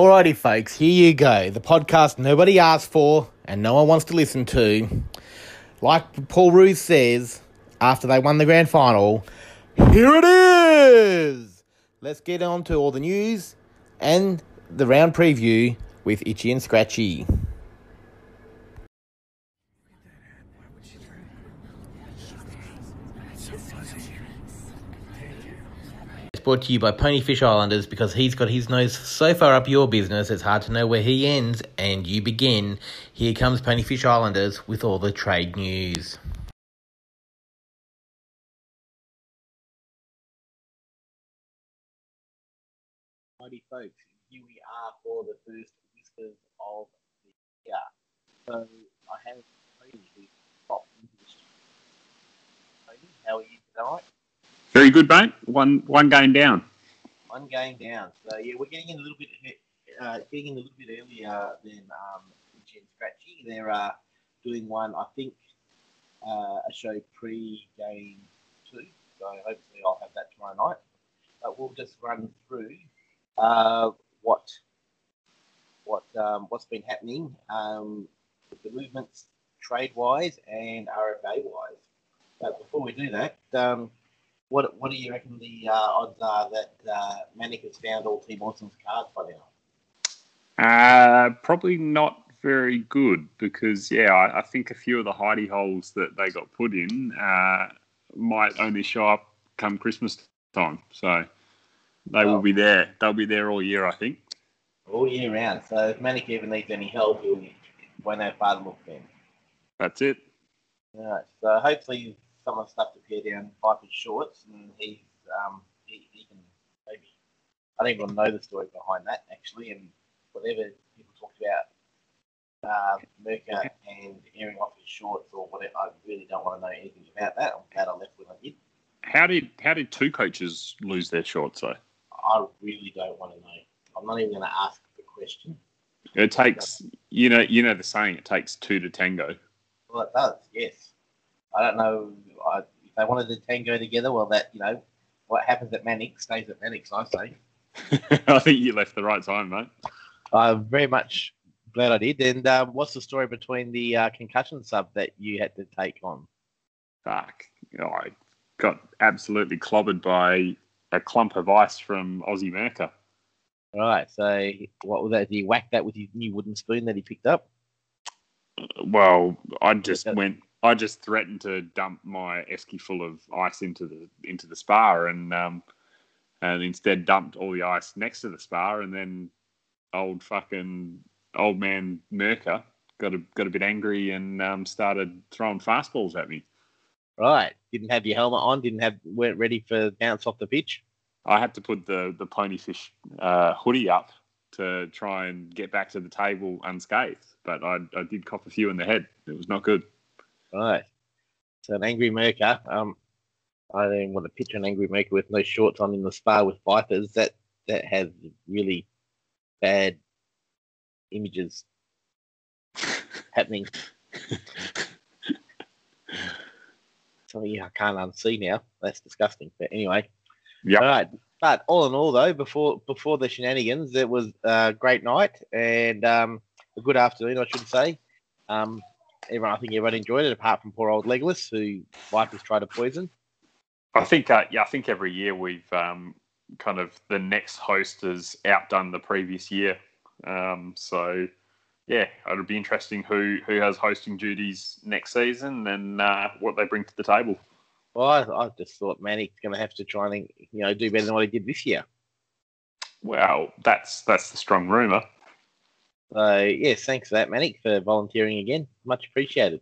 Alrighty, folks, here you go. The podcast nobody asked for and no one wants to listen to. Like Paul Roos says after they won the grand final, here it is! Let's get on to all the news and the round preview with Itchy and Scratchy. Brought to you by Ponyfish Islanders because he's got his nose so far up your business it's hard to know where he ends and you begin. Here comes Ponyfish Islanders with all the trade news. Mighty folks, here we are for the first whispers of the year. So I have Tony who's popped into the studio. Tony, how are you tonight? Very good, mate. One one game down. One game down. So yeah, we're getting in a little bit uh, getting in a little bit earlier than um, Jen Scratchy. They're uh, doing one, I think, uh, a show pre-game two. So hopefully I'll have that tomorrow night. But we'll just run through uh, what what um, what's been happening um, with the movements trade wise and RFA wise. But before we do that, um, what what do you reckon the uh, odds are that uh, Manic has found all Team Awesome's cards by now? Uh, probably not very good because yeah, I, I think a few of the hidey holes that they got put in uh, might only show up come Christmas time. So they will Oh. be there. They'll be there all year, I think. All year round. So if Manic ever needs any help, he'll won't have far to look then. That's it. Alright, so hopefully someone stuck to pair down Piper's shorts and he's um he, he can maybe I don't even know the story behind that actually and whatever people talked about uh, Merker and airing off his shorts or whatever I really don't want to know anything about that. I'm glad I left when I did. How did how did two coaches lose their shorts though? I really don't want to know. I'm not even gonna ask the question. It takes you know you know the saying it takes two to tango. Well it does, yes. I don't know I, if they wanted the tango together, well that you know, what happens at Manic stays at Manic's, I say. I think you left the right time, mate. I'm very much glad I did. And um, what's the story between the uh, concussion sub that you had to take on? Fuck. I got absolutely clobbered by a clump of ice from Aussie Merker. Right. So what was that? Did he whack that with his new wooden spoon that he picked up? Well, I just went. I just threatened to dump my esky full of ice into the into the spa, and um, and instead dumped all the ice next to the spa, and then old fucking old man Merker got a got a bit angry and um, started throwing fastballs at me. Right. Didn't have your helmet on. Didn't have. weren't ready for bounce off the pitch. I had to put the the ponyfish uh, hoodie up to try and get back to the table unscathed, but I, I did cop a few in the head. It was not good. Right. So an angry Merker. Um, I don't want to picture an angry Merker with no shorts on in the spa with vipers. That that has really bad images happening. Something I can't unsee now. That's disgusting. But anyway. Yeah. All right. But all in all, though, before before the shenanigans, it was a great night and um, a good afternoon, I should say. Um, everyone, I think everyone enjoyed it, apart from poor old Legolas, who Vipers tried to poison. I think, uh, yeah, I think every year we've um, kind of the next host has outdone the previous year. Um, so, yeah, it'll be interesting who who has hosting duties next season and uh, what they bring to the table. Well, I, I just thought Manic's going to have to try and you know do better than what he did this year. Well, that's that's the strong rumor. So yes, thanks for that, Manic, for volunteering again. Much appreciated.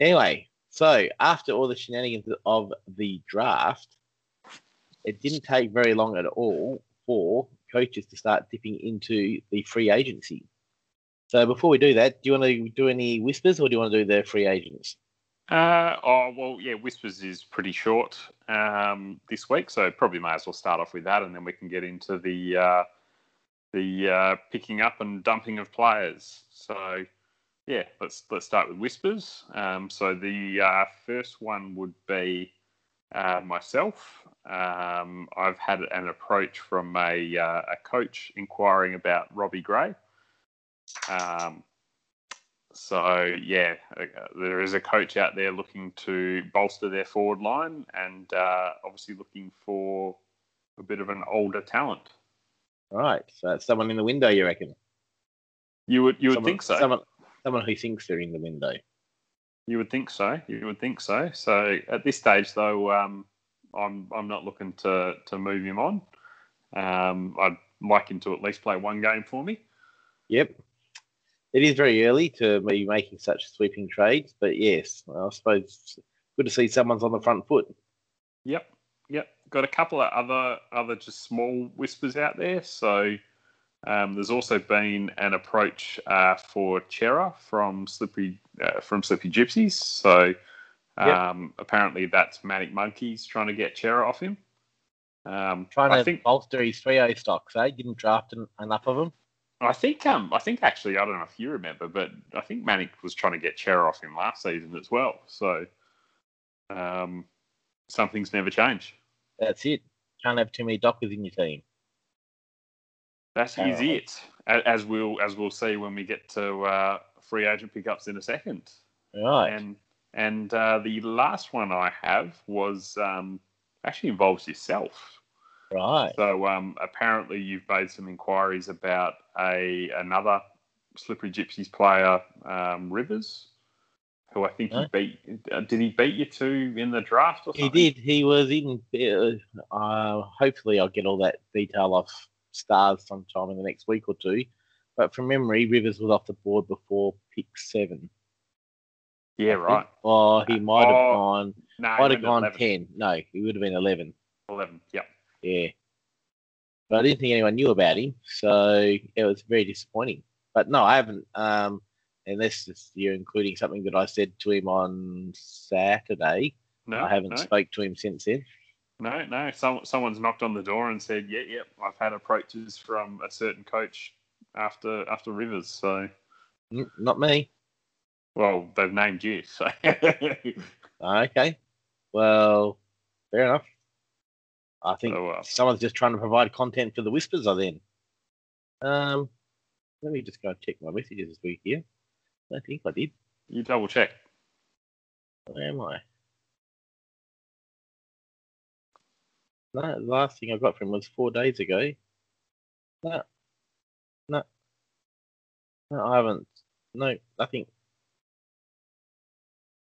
Anyway, so after all the shenanigans of the draft, it didn't take very long at all for coaches to start dipping into the free agency. So before we do that, do you want to do any whispers or do you want to do the free agents? Uh, oh well, yeah. Whispers is pretty short um, this week, so probably may as well start off with that, and then we can get into the uh, the uh, picking up and dumping of players. So, yeah, let's let's start with whispers. Um, so the uh, first one would be uh, myself. Um, I've had an approach from a, uh, a coach inquiring about Robbie Gray. Um, so yeah, uh, there is a coach out there looking to bolster their forward line, and uh, obviously looking for a bit of an older talent. Right, so that's someone in the window, you reckon? You would you would someone, think so. Someone, someone who thinks they're in the window. You would think so. You would think so. So at this stage, though, um, I'm I'm not looking to to move him on. Um, I'd like him to at least play one game for me. Yep. It is very early to be making such sweeping trades, but yes, I suppose good to see someone's on the front foot. Yep, yep. Got a couple of other other just small whispers out there. So um, there's also been an approach uh, for Chera from Slippery uh, from Slippery Gypsies. So um, yep. apparently that's Manic Monkeys trying to get Chera off him. Um, trying to think, bolster his 3 stocks, eh? Didn't draft enough of them. I think um I think actually I don't know if you remember, but I think Manic was trying to get Chera off him last season as well. So um something's never changed. That's it. Can't have too many Dockers in your team. That is it. As we'll as we'll see when we get to uh, free agent pickups in a second. Right. And and uh, the last one I have was um, actually involves yourself. Right. So um, apparently you've made some inquiries about a another Slippery Gypsies player, um, Rivers, who I think he beat. Uh, did he beat you to in the draft or something? He did. He was in. Uh, uh, hopefully, I'll get all that detail off Stars sometime in the next week or two. But from memory, Rivers was off the board before pick seven. Yeah, right. Oh, he might have oh, gone. No, might have gone 11. ten. No, he would have been eleven. Eleven. Yep. Yeah. But I didn't think anyone knew about him, so it was very disappointing. But no, I haven't. Um, unless you're including something that I said to him on Saturday. No, I haven't no. spoke to him since then. No, no. Some, someone's knocked on the door and said, "Yeah, yeah, I've had approaches from a certain coach after after Rivers." So, not me. Well, they've named you, so. okay. Well, fair enough. I think oh, well. someone's just trying to provide content for the whispers. Are then. Um, let me just go check my messages this week here. I think I did. You double check. Where am I? No, the last thing I got from him was four days ago. No, no, no, I haven't. No, nothing.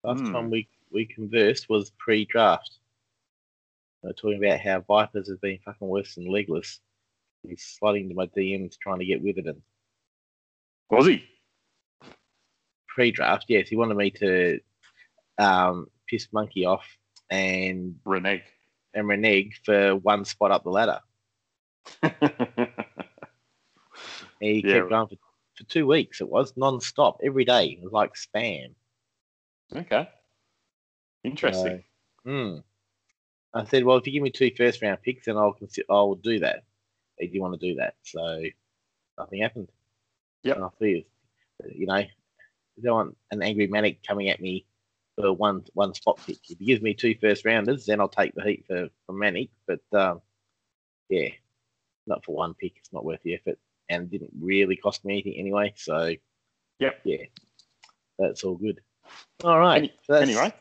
Last mm. time we we conversed was pre-draft. We talking about how Vipers has been fucking worse than legless. He's sliding into my DMs trying to get Witherden. Was he? Pre-draft, yes. He wanted me to um, piss Monkey off and renege and renege for one spot up the ladder. he yeah. kept going for, for two weeks. It was non-stop every day. It was like spam. Okay. Interesting. So, hmm. I said, well, if you give me two first round picks, then I'll consider, I'll do that. They you want to do that. So nothing happened. Yeah. I feel, you know, I don't want an angry manic coming at me for one one spot pick. If he gives me two first rounders, then I'll take the heat for, for manic. But um, yeah, not for one pick. It's not worth the effort, and didn't really cost me anything anyway. So yep, yeah, that's all good. All right. Any, so anyway,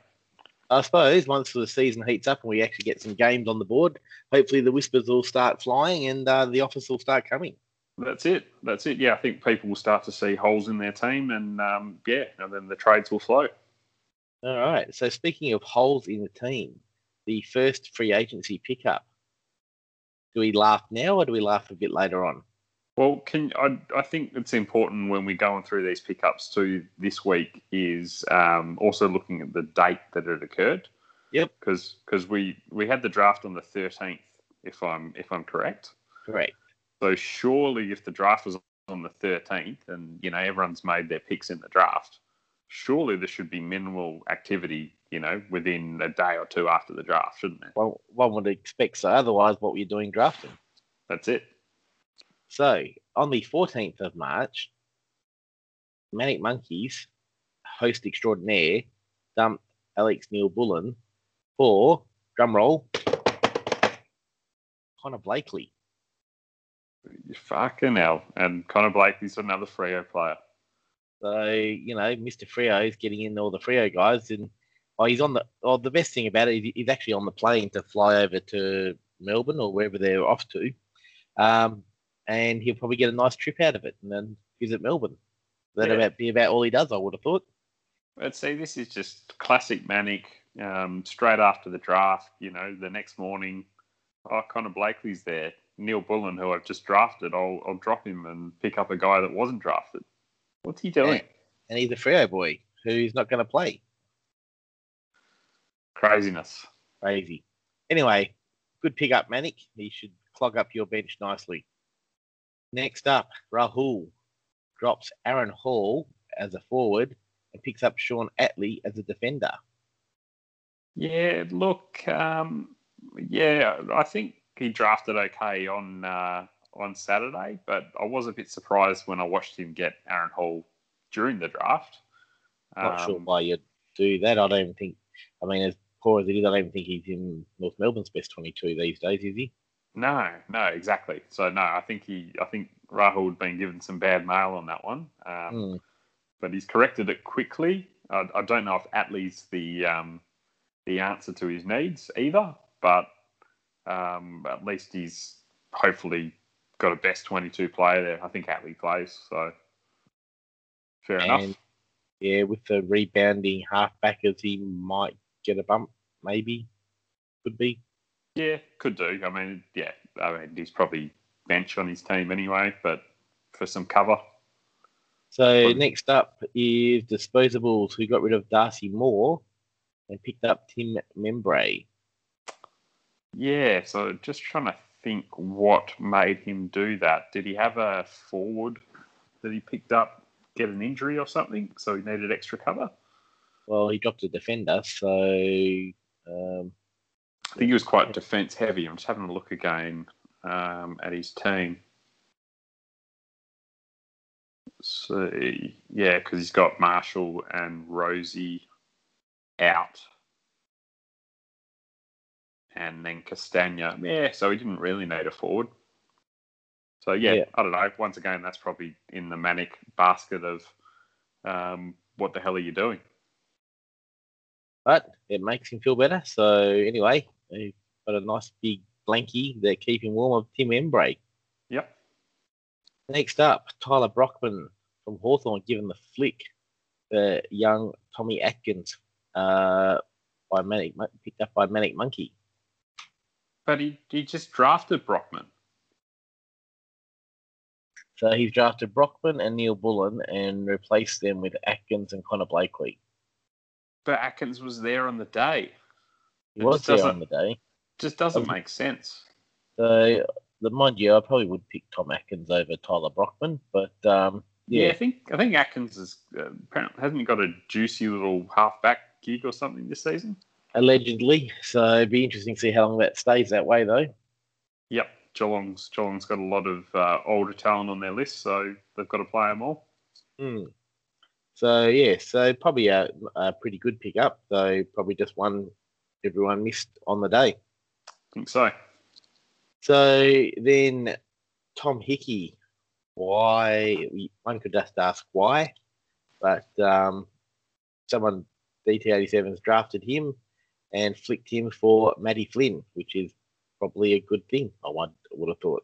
I suppose once the season heats up and we actually get some games on the board, hopefully the whispers will start flying and uh, the offers will start coming. That's it. That's it. Yeah, I think people will start to see holes in their team, and um, yeah, and then the trades will flow. All right. So speaking of holes in the team, the first free agency pickup. Do we laugh now, or do we laugh a bit later on? Well, can I, I think it's important when we're going through these pickups too this week is um, also looking at the date that it occurred. Yep. Because because we we had the draft on the thirteenth, if I'm if I'm correct. Correct. So surely, if the draft was on the thirteenth, and you know everyone's made their picks in the draft, surely there should be minimal activity, you know, within a day or two after the draft, shouldn't there? Well, one would expect so. Otherwise, what were you doing drafting? That's it. So on the 14th of March, Manic Monkeys, host extraordinaire, dumped Alex Neal-Bullen for drum roll. Connor Blakely. Fucking hell. And Connor Blakely's another Freo player. So, you know, Mr. Freo is getting in all the Freo guys. And oh, he's on the, oh, the best thing about it is he's actually on the plane to fly over to Melbourne or wherever they're off to. Um, and he'll probably get a nice trip out of it and then visit Melbourne. That'd Yeah. about be about all he does, I would have thought. But see, this is just classic Manic. Um, straight after the draft, you know, the next morning, oh, Connor Blakely's there. Neal-Bullen, who I've just drafted, I'll, I'll drop him and pick up a guy that wasn't drafted. What's he doing? And he's a Freo boy who's not going to play. Craziness. Crazy. Anyway, good pick up, Manic. He should clog up your bench nicely. Next up, Rahul drops Aaron Hall as a forward and picks up Shaun Atley as a defender. Yeah, look, um, yeah, I think he drafted okay on uh, on Saturday, but I was a bit surprised when I watched him get Aaron Hall during the draft. Not sure Um, why you'd do that. I don't even think, I mean, as poor as it is, I don't even think he's in North Melbourne's best 22 these days, is he? No, no, exactly. So no, I think he, I think Rahul had been given some bad mail on that one, um, Hmm. but he's corrected it quickly. I, I don't know if Atley's the um, the answer to his needs either, but um, at least he's hopefully got a best twenty-two player there. I think Atley plays, so fair And enough. yeah, with the rebounding halfbackers, he might get a bump, maybe. Could be. Yeah, could do. I mean, yeah, I mean he's probably bench on his team anyway, but for some cover. So next up is Disposables, who got rid of Darcy Moore and picked up Tim Membrey. Yeah, so just trying to think what made him do that. Did he have a forward that he picked up get an injury or something, so he needed extra cover? Well, he dropped a defender, so um, I think he was quite defence heavy. I'm just having a look again um, at his team. So yeah, because he's got Marshall and Rosie out, and then Castagna. Yeah, so he didn't really need a forward. So yeah, Yeah. I don't know. Once again, that's probably in the manic basket of um, what the hell are you doing? but it makes him feel better. So anyway, he's got a nice big blankie that keep him warm of Tim Membrey. Yep. Next up, Tyler Brockman from Hawthorn given the flick. The young Tommy Atkins uh, by Manic, picked up by Manic Monkey. But he, he just drafted Brockman. So he's drafted Brockman and Neal-Bullen and replaced them with Atkins and Connor Blakely. But Atkins was there on the day. He It was there on the day. Just doesn't Okay. make sense. So, the mind you, I probably would pick Tom Atkins over Tyler Brockman, but um, Yeah, yeah, I think I think Atkins is uh, apparently hasn't he got a juicy little halfback gig or something this season. Allegedly. So it'd be interesting to see how long that stays that way, though. Yep, Geelong's Geelong's got a lot of uh, older talent on their list, so they've got to play them all. Hmm. So yeah, so probably a, a pretty good pickup. Though probably just one everyone missed on the day. I think so. So then Tom Hickey, why? One could just ask why, but um, someone DT87's drafted him and flicked him for Matty Flynn, which is probably a good thing. I would, would have thought.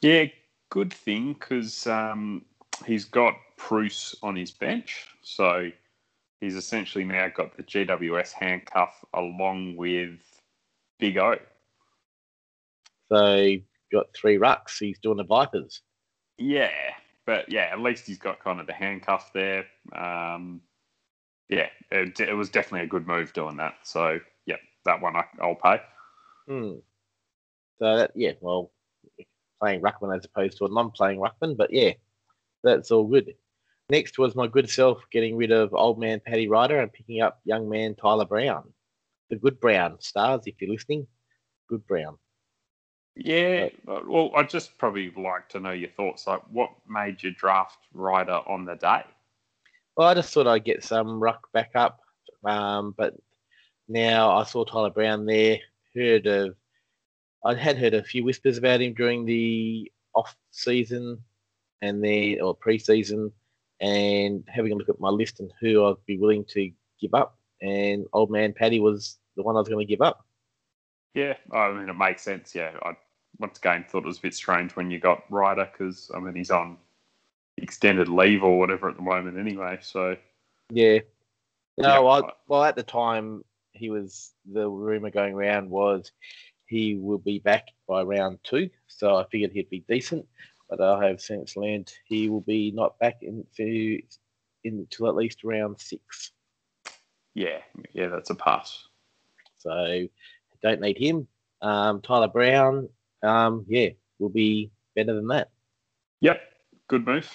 Yeah, good thing because um, he's got Bruce on his bench, so he's essentially now got the GWS handcuff along with Big O. So got three rucks. He's doing the Vipers. Yeah, but yeah, at least he's got kind of the handcuff there. Um, yeah, it, it was definitely a good move doing that. So yeah, that one I, I'll pay. Hmm. So that yeah, well, playing ruckman as opposed to a non-playing ruckman, but yeah, that's all good. Next was my good self getting rid of old man Paddy Ryder and picking up young man Tyler Brown, the good Brown stars. If you're listening, good Brown. Yeah, uh, well, I'd just probably like to know your thoughts. Like, what made you draft Ryder on the day? Well, I just thought I'd get some ruck back up, um, but Now I saw Tyler Brown there. Heard of, I had heard a few whispers about him during the off season, and then or pre-season, and having a look at my list and who I'd be willing to give up, and old man Paddy was the one I was going to give up. Yeah, I mean it makes sense. Yeah, I once again thought it was a bit strange when you got Ryder because I mean he's on extended leave or whatever at the moment anyway. So Yeah. No, Yeah, I, I- well, at the time, he was the rumor going around was he will be back by round two, so I figured he'd be decent. But I have since learned he will be not back into until at least round six. yeah, yeah, that's a pass. So don't need him. Um, Tyler Brown, um, yeah, will be better than that. Yep, good move.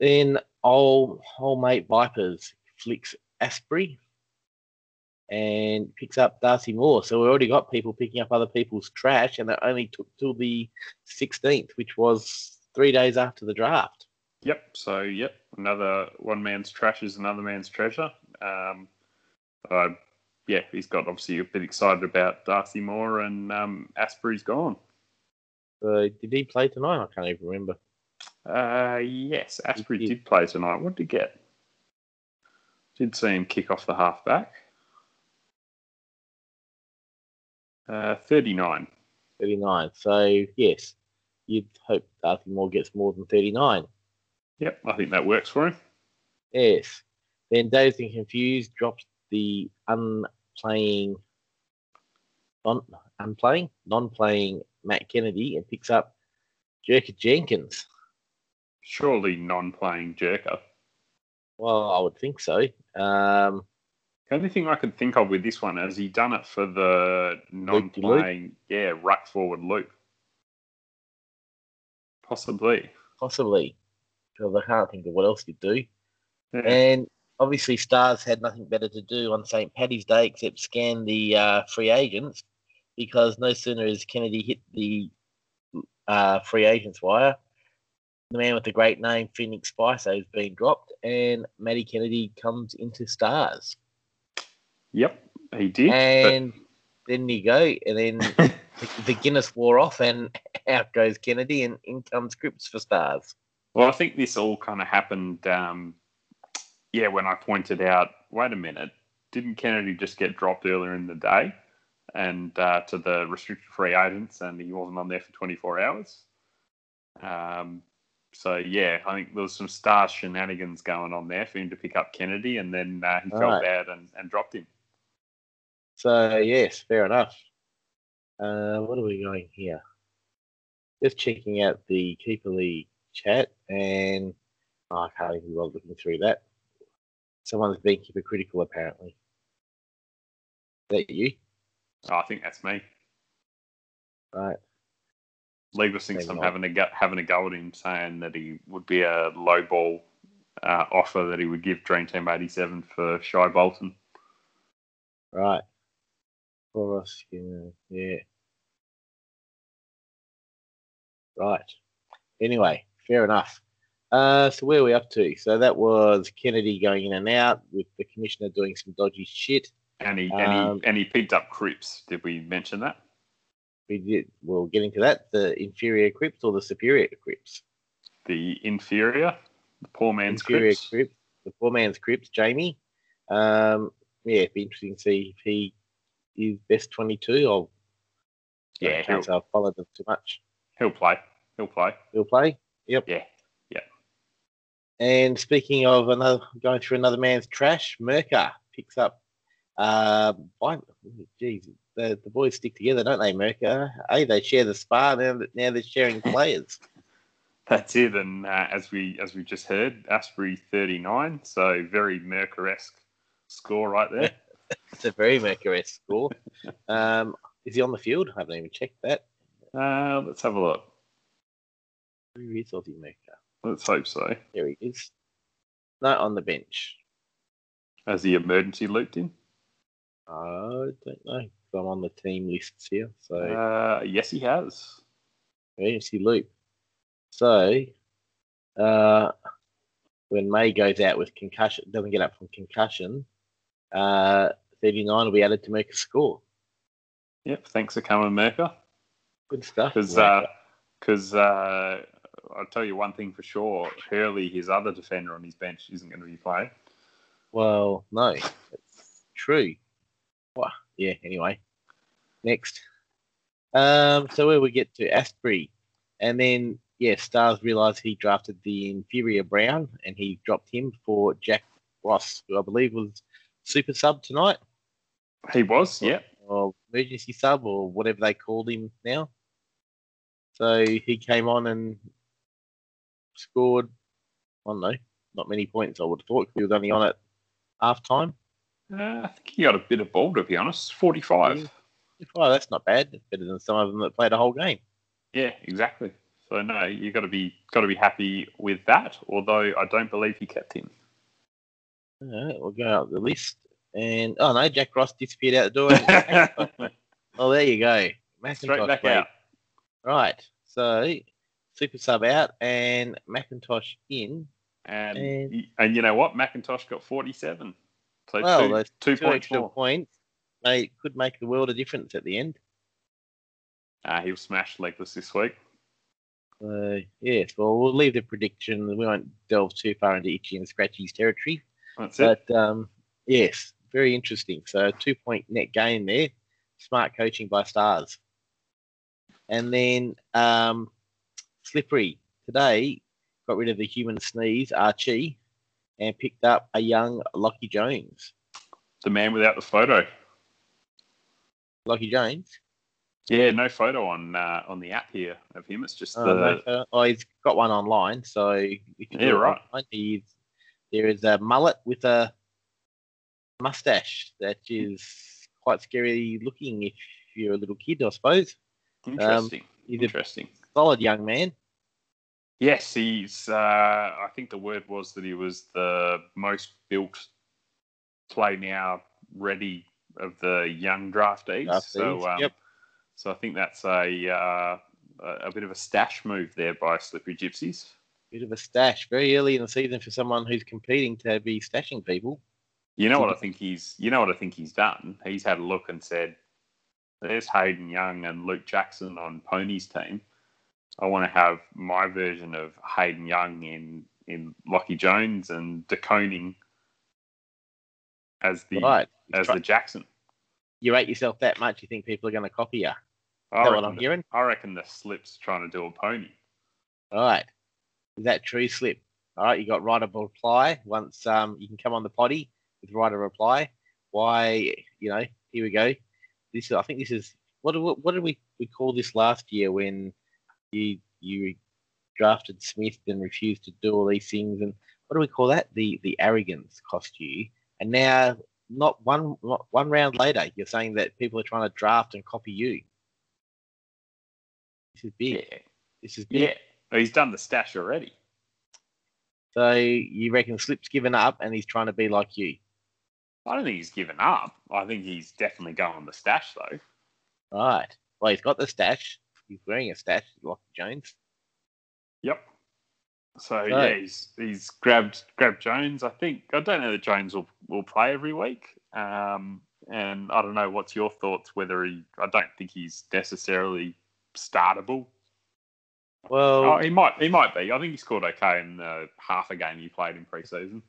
Then old old mate Vipers flicks Asprey and picks up Darcy Moore. So we already got people picking up other people's trash, and that only took till the 16th, which was three days after the draft. Yep. So yep, another one man's trash is another man's treasure. Um, uh, yeah, he's got obviously a bit excited about Darcy Moore and um, Asprey's gone. So did he play tonight? I can't even remember. Uh, yes, Asprey did. did play tonight. What did he get? Did see him kick off the halfback. Uh, 39. 39. So yes, you'd hope Darcy Moore gets more than 39. Yep, I think that works for him. Yes. Then Dazed and Confused drops the unplaying, non unplaying, non-playing Matt Kennedy and picks up Jerker Jenkins. Surely non-playing Jerker. Well, I would think so. Um, The only thing I could think of with this one is he done it for the non-playing, yeah, ruck forward loop. Possibly. possibly, because I can't think of what else you'd do. Yeah. And obviously, Stars had nothing better to do on St. Paddy's Day except scan the uh, free agents, because no sooner has Kennedy hit the uh, free agents wire, the man with the great name Phoenix Spicer has been dropped, and Matty Kennedy comes into Stars. Yep, he did. And then you go, and then the, the Guinness wore off, and out goes Kennedy, and in comes Cripps for Stars. well, I think this all kind of happened. Um, yeah, when I pointed out, wait a minute, didn't Kennedy just get dropped earlier in the day, and uh, to the restricted free agents, and he wasn't on there for 24 hours. Um, so yeah, I think there was some star shenanigans going on there for him to pick up Kennedy, and then uh, he felt Right. bad and, and dropped him. So yes, fair enough. Uh, what are we going here? Just checking out the Keeper League chat, and oh, I can't even bother looking through that. Someone's being hypocritical, apparently. Is that you? Oh, I think that's me. Right. Legos thinks I'm not. having a go, having a go at him, saying that he would be a low ball uh, offer that he would give Dream Team 87 for Shai Bolton. Right. For us, yeah. yeah. Right. Anyway, fair enough. Uh, so where are we up to? So that was Kennedy going in and out with the commissioner doing some dodgy shit. And he, Um, and he and he picked up Cripps. Did we mention that? We did. We'll get into that. The inferior Cripps or the superior Cripps? The inferior, the poor man's inferior. Cripps. The poor man's Cripps, Jamie. Um, yeah, it'd be interesting to see if he is best twenty-two. I'll Yeah, I I've followed them too much. He'll play. He'll play. He'll play. Yep. Yeah. Yeah. And speaking of another going through another man's trash, Merker picks up. Uh, by, geez, the, the boys stick together, don't they, Merker? Hey, they share the spa now. that- Now they're sharing players. That's it. And uh, as we as we just heard, Asprey 39. So very Merker-esque score right there. it's a very Merker-esque score. um, is he on the field? I haven't even checked that. Uh, let's have a look. Where is Aussie Merker? Let's hope so. There he is. Not on the bench. Has the emergency looped in? I don't know. I'm on the team lists here, so. Uh, yes, he has. emergency loop. So, uh, when May goes out with concussion, doesn't get up from concussion, uh, 39 will be added to Merker's score. Yep. Thanks for coming, Merker. Good stuff. Because because uh, I'll tell you one thing for sure: Hurley, his other defender on his bench, isn't going to be playing. Well, no, it's true. Well, yeah. Anyway, next. Um, so where we get to Asprey, and then yeah, Stars realised he drafted the inferior Brown, and he dropped him for Jack Ross, who I believe was super sub tonight, He was, yeah. or emergency sub, or whatever they called him now. So he came on and scored. I don't know, not many points. I would have thought he was only on at half time. Uh, I think he got a bit of ball to be honest. Forty-five. Yeah. Well, that's not bad. Better than some of them that played a whole game. Yeah, exactly. So no, you got to be got to be happy with that. Although I don't believe he kept him. All right, we'll go out the list. And oh no, Jack Ross disappeared out the door. oh, there you go. Straight back played. out. Right. So super sub out and McIntosh in. And And- and you know what? McIntosh got forty-seven. So Well, two, two Two points extra more. points. They could make the world a difference at the end. Uh, he'll smash legless this week. Uh, yes, well, we'll leave the prediction. We won't delve too far into Itchy and Scratchy's territory. That's it. But um, yes, very interesting. So two point net gain there. Smart coaching by Stars. And then um, Slippery today got rid of the human sneeze, Archie, and picked up a young Lachie Jones. The man without the photo. Lachie Jones. Yeah, no photo on uh, on the app here of him. It's just Oh, the uh, oh, he's got one online. So if you Yeah, right. online, he's, there is a mullet with a mustache that is quite scary looking if you're a little kid, I suppose. interesting. he's a interesting. solid young man. Yes, he's. Uh, I think the word was that he was the most built play now ready of the young draftees. Draftees, So, um, yep. so I think that's a uh, a bit of a stash move there by Slippery Gypsies. Bit of a stash very early in the season for someone who's competing to be stashing people. You know what I think he's. You know what I think he's done. He's had a look and said, "There's Hayden Young and Luke Jackson on Pony's team. I want to have my version of Hayden Young in in Lachie Jones and De Koning as the right. as the Jackson. You rate yourself that much, you think people are going to copy you. Is I that what I'm the, hearing? I reckon the slip's trying to do a pony. All right. Is that true, Slip? All right, you got right of reply. Once um, you can come on the potty with right of reply. Why, you know, here we go. This is, I think this is, what, do- what did we, we call this last year when you you drafted Smith and refused to do all these things? And what do we call that? The the arrogance cost you. And now, not one not one round later, you're saying that people are trying to draft and copy you. This is big. Yeah, This is big. yeah. Well, He's done the stash already. So you reckon Slip's given up and he's trying to be like you? I don't think he's given up. I think he's definitely going the stash though. Right. Well, he's got the stash. He's wearing a stash, like Jones. Yep. So yeah, he's he's grabbed grabbed Jones. I think I don't know that Jones will, will play every week. Um, and I don't know what's your thoughts whether he. I don't think he's necessarily startable. Well, Oh, he might he might be. I think he scored okay in the half a game he played in preseason.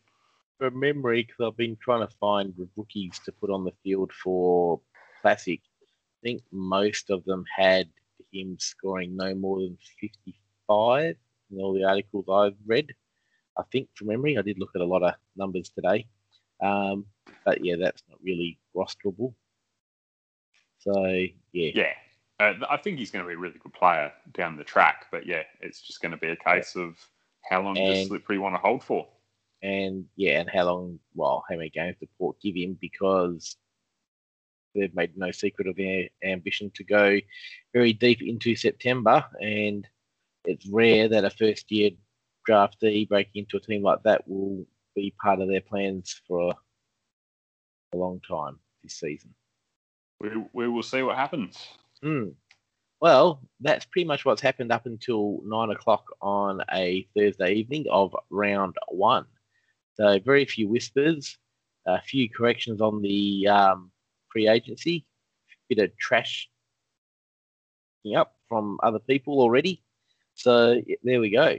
from memory, because I've been trying to find rookies to put on the field for Classic, I think most of them had him scoring no more than 55 in all the articles I've read. I think from memory, I did look at a lot of numbers today. Um, but yeah, that's not really rosterable. So yeah, Yeah. Uh, I think he's going to be a really good player down the track, but yeah, it's just going to be a case of how long does And- Slippery want to hold for? and yeah, and how long? Well, how many games did Port give him? Because they've made no secret of their ambition to go very deep into September, and it's rare that a first-year draftee breaking into a team like that will be part of their plans for a long time this season. We, we will see what happens. Hmm. Well, that's pretty much what's happened up until nine o'clock on a Thursday evening of round one. So very few whispers. a few corrections on the um, free agency, a bit of trash up from other people already. So there we go.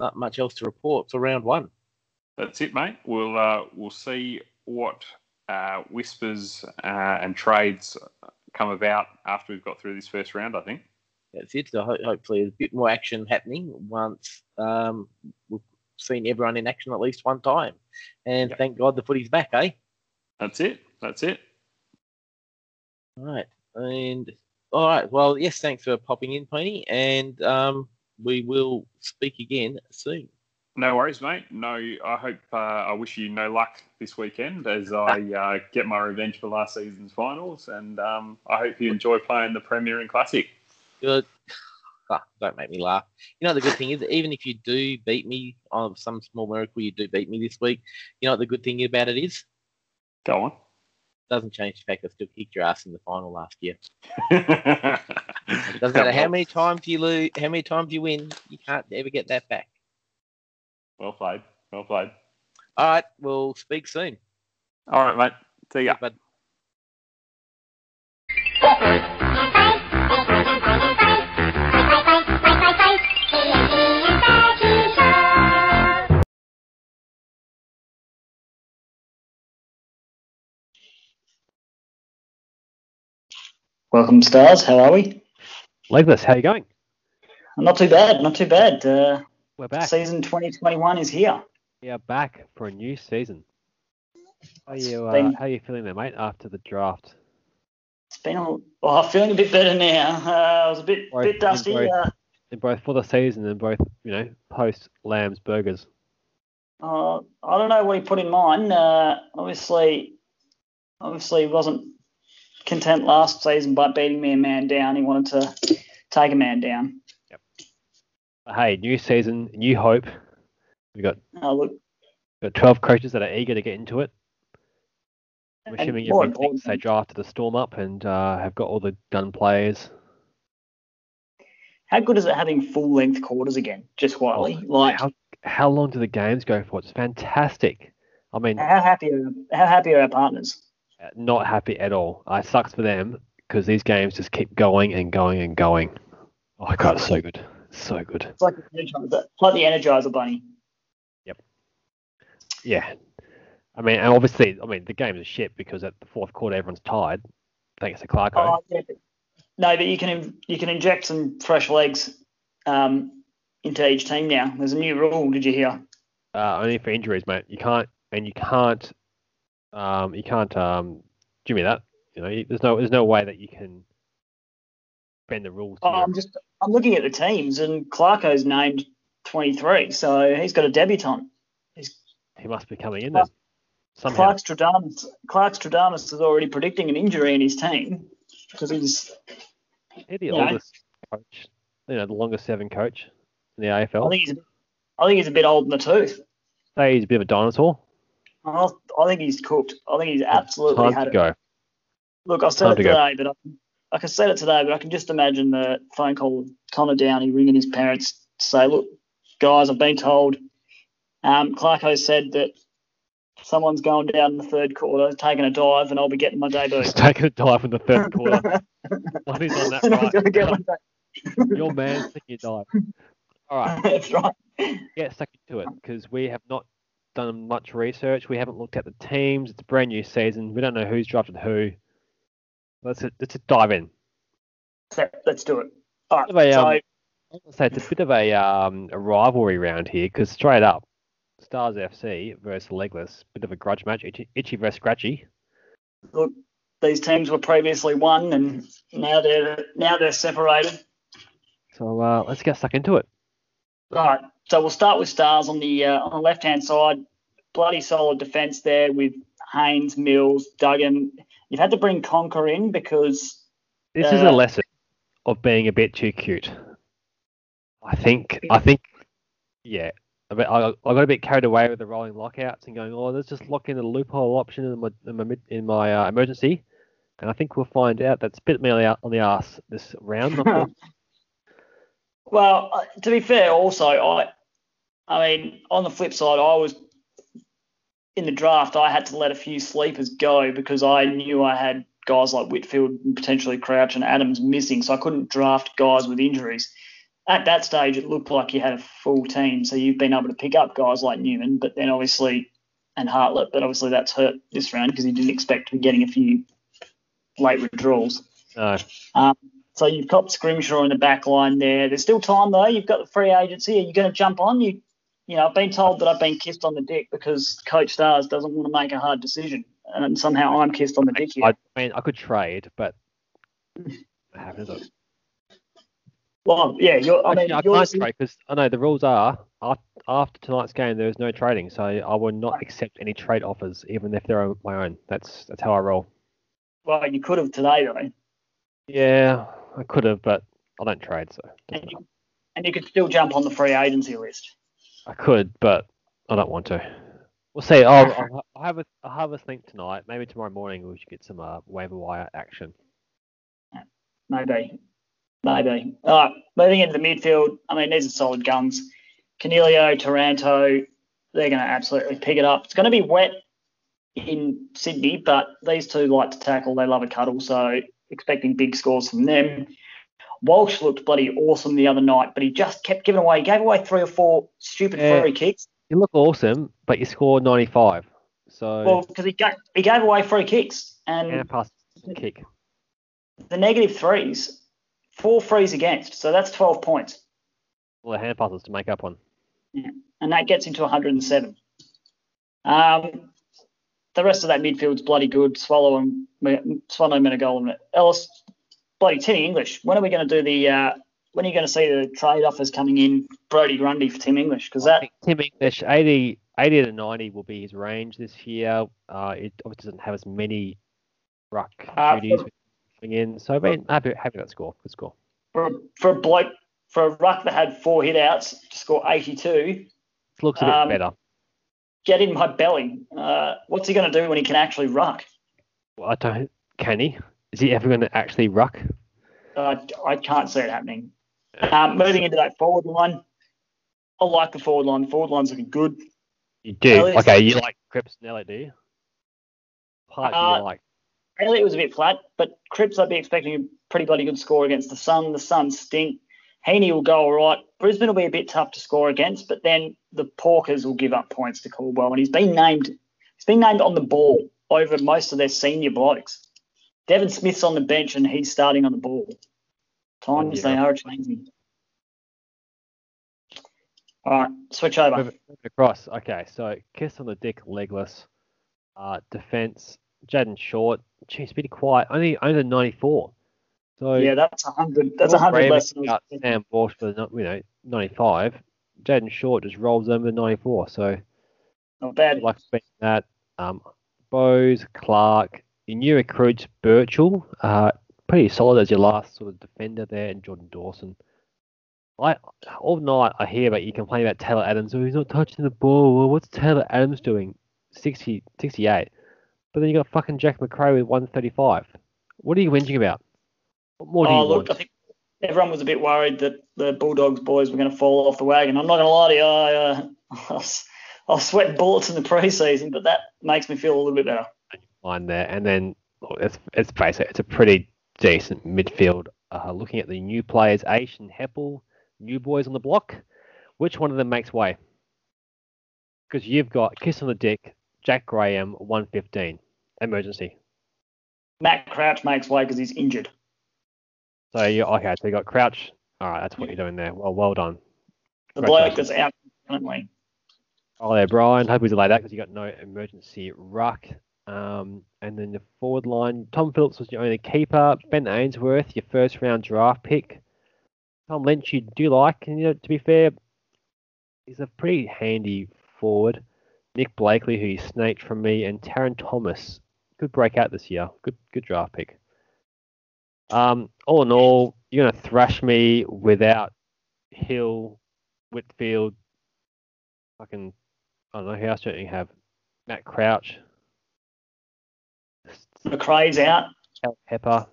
Not much else to report for round one. That's it, mate. We'll uh, we'll see what uh, whispers uh, and trades come about after we've got through this first round. I think that's it. So ho- hopefully, there's a bit more action happening once um, we've seen everyone in action at least one time. And yep. thank God the footy's back, eh? That's it. That's it. All right. And all right. Well, yes, thanks for popping in, Pony. And um, we will speak again soon. No worries, mate. No, I hope uh, I wish you no luck this weekend as I uh, get my revenge for last season's finals, and um, I hope you enjoy playing the Premier and Classic. Good. Oh, don't make me laugh. You know the good thing is, even if you do beat me on some small miracle, you do beat me this week. You know what the good thing about it is? Go on. Doesn't change the fact I still kicked your ass in the final last year. it doesn't matter how many times you lose, how many times you win, you can't ever get that back. Well played. Well played. All right. We'll speak soon. All right, mate. See ya. Bud. Welcome, Stars. How are we? Legless, how are you going? Not too bad. Not too bad. Uh, we're back. Season 2021 is here. We are back for a new season. How are you, uh, been, how are you feeling there, mate, after the draft? It's been a, well, I'm feeling a bit better now. Uh, I was a bit both, bit dusty. In both, uh, in both, for the season and both, you know, post Lamb's Burgers. Uh, I don't know what he put in mind. Uh, obviously, obviously wasn't content last season by beating me a man down. He wanted to take a man down Yep. hey, new season, new hope. We've got, oh, look. got 12 coaches that are eager to get into it. I'm assuming everyone thinks they drafted the Storm up and uh, have got all the gun players. How good is it having full length quarters again, just quietly? Oh, like how, how long do the games go for? It's fantastic. I mean, how happy are how happy are our partners? Not happy at all. It sucks for them because these games just keep going and going and going. Oh god, it's so good. So good. It's like, like the Energizer Bunny. Yep. Yeah. I mean, and obviously, I mean, the game's a shit because at the fourth quarter everyone's tired, thanks to Clarko. Oh, yeah, but, no, but you can you can inject some fresh legs um, into each team now. There's a new rule. Did you hear? Uh, only for injuries, mate. You can't, and you can't, um, you can't um, give me that. You know, there's no there's no way that you can bend the rules. Oh, I'm just I'm looking at the teams, and Clarko's named 23, so he's got a debutant. He's, he must be coming in. Somehow. Clark Stradamus, Clark Stradamus is already predicting an injury in his team because he's he's the oldest know, coach, you know, the longest serving coach in the AFL. I think he's, a, I think he's a bit old in the tooth. Say he's a bit of a dinosaur. I, I think he's cooked. I think he's absolutely Time had to it. go. Look, I said it today, go. but I, like I said it today, but I can just imagine the phone call with Connor Downie ringing his parents to say, look, guys, I've been told. Um, Clarko said that someone's going down in the third quarter, taking a dive, and I'll be getting my debut. He's taking a dive in the third quarter. what is on that right? Your man's taking a dive. All right. That's right. Get stuck into it because we have not done much research. We haven't looked at the teams. It's a brand new season. We don't know who's drafted who. Let's let's dive in. let's do it. All right. A, so, um, say it's a bit of a um, a rivalry round here because straight up, Stars FC versus Legless, bit of a grudge match. Itchy, itchy versus Scratchy. Look, these teams were previously one, and now they're now they're separated. So uh, let's get stuck into it. All right. So we'll start with Stars on the uh, on the left hand side. Bloody solid defence there with Haynes, Mills, Duggan. You've had to bring Conker in because this uh, is a lesson of being a bit too cute. I think. I think. Yeah. I, I, got a bit carried away with the rolling lockouts and going, oh, let's just lock in a loophole option in my in my, in my uh, emergency, and I think we'll find out that's bit me on the, on the ass this round. well, uh, to be fair, also I, I mean, on the flip side, I was in the draft, I had to let a few sleepers go because I knew I had guys like Whitfield and potentially Crouch and Adams missing, so I couldn't draft guys with injuries. At that stage, it looked like you had a full team, so you've been able to pick up guys like Newman, but then obviously and Hartlett, but obviously that's hurt this round because he didn't expect to be getting a few late withdrawals. No. Um, so you've got Scrimshaw in the back line there. There's still time though. You've got the free agency. Are you going to jump on? You, you know, I've been told that I've been kissed on the dick because Coach Stars doesn't want to make a hard decision, and somehow I'm kissed on the dick here. I mean, I could trade, but it happens. Well, yeah, you're, I Actually, mean, I you're can't trade because I know the rules are after tonight's game there is no trading, so I will not accept any trade offers, even if they're my own. That's that's how I roll. well, you could have today though, Yeah, I could have, but I don't trade, so and you, and you could still jump on the free agency list. I could, but I don't want to. We'll see. I'll, I'll, have a I'll have a think tonight. Maybe tomorrow morning we should get some uh, waiver wire action. Maybe. Maybe. All right, moving into the midfield. I mean, these are solid guns. Canelio, Taranto, they're going to absolutely pick it up. It's going to be wet in Sydney, but these two like to tackle. They love a cuddle, so expecting big scores from them. Walsh looked bloody awesome the other night, but he just kept giving away. He gave away three or four stupid Yeah. free kicks. You look awesome, but you scored 95. So Well, because he, ga- he gave away free kicks, and a pass kick. the negative threes, four frees against, so that's 12 points. Well, the hand passes to make up on. and that gets him to 107. Um, the rest of that midfield's bloody good. Swallow and Swallow and Ellis, bloody Timmy English. When are we going to do the? Uh, when are you going to see the trade offers coming in? Brodie Grundy for Tim English because I that think Tim English, 80, 80 to 90 will be his range this year. Uh, it obviously doesn't have as many ruck Uh, duties coming in. So I've been happy, happy that score. Good score. for for a bloke for a ruck that had four hit outs to score 82. It looks a bit Um, better. Get in my belly. Uh, what's he going to do when he can actually ruck? Well, I don't. Can he? Is he ever going to actually ruck? Uh, I can't see it happening. Um, moving into that forward line, I like the forward line. The forward line's looking good. You do. Elliot's- Okay, you like Cripps and Elliot, do you? Part Uh, you like? Elliot was a bit flat, but Cripps I'd be expecting a pretty bloody good score against the Sun. The Sun stink. Heaney will go all right. Brisbane will be a bit tough to score against, but then the Porkers will give up points to Caldwell, and he's been named. He's been named on the ball over most of their senior blokes. Devon Smith's on the bench, and he's starting on the ball. Times Yeah. they are changing. All right, switch over. Move it- move it across. Okay, so kiss on the dick, legless. Uh, defense, Jayden Short. Geez, pretty quiet. Only only 94. So Yeah, that's a hundred. That's a hundred less Sam Walsh for you know 95. Jayden Short just rolls over to 94. So Not bad. like that. Um, Bose, Clark, your new recruits, Birchall, uh, pretty solid as your last sort of defender there, and Jordan Dawson. I all night I hear about you complain about Taylor Adams. Oh, he's not touching the ball. Well, what's Taylor Adams doing? 60, 68. But then you got fucking Jack Macrae with 135. What are you whinging about? What more do Oh, you look, want? I think everyone was a bit worried that the Bulldogs boys were going to fall off the wagon. I'm not going to lie to you, I, uh, I was, I was sweating bullets in the preseason, but that makes me feel a little bit better. Line there. And then let's, let's face it, it's a pretty decent midfield. Uh, looking at the new players, Aish and Heppell, new boys on the block, which one of them makes way? Because you've got Kiss on the Dick, Jack Graham, 115, emergency. Matt Crouch makes way because he's injured. So you okay? So you got Crouch. All right, that's what you're doing there. Well, well done. The bloke that's out currently. Oh, there, Brian. Hope we delayed that because you got no emergency ruck. Um, and then the forward line, Tom Phillips was your only keeper. Ben Ainsworth, your first round draft pick. Tom Lynch, you do like, and you know, to be fair, he's a pretty handy forward. Nick Blakely, who you snaked from me, and Tarryn Thomas, good breakout this year. Good, good draft pick. Um, all in all, you're gonna thrash me without Hill, Whitfield, fucking I don't know who else do you have? Matt Crouch, Macrae's out. Cal Pepper.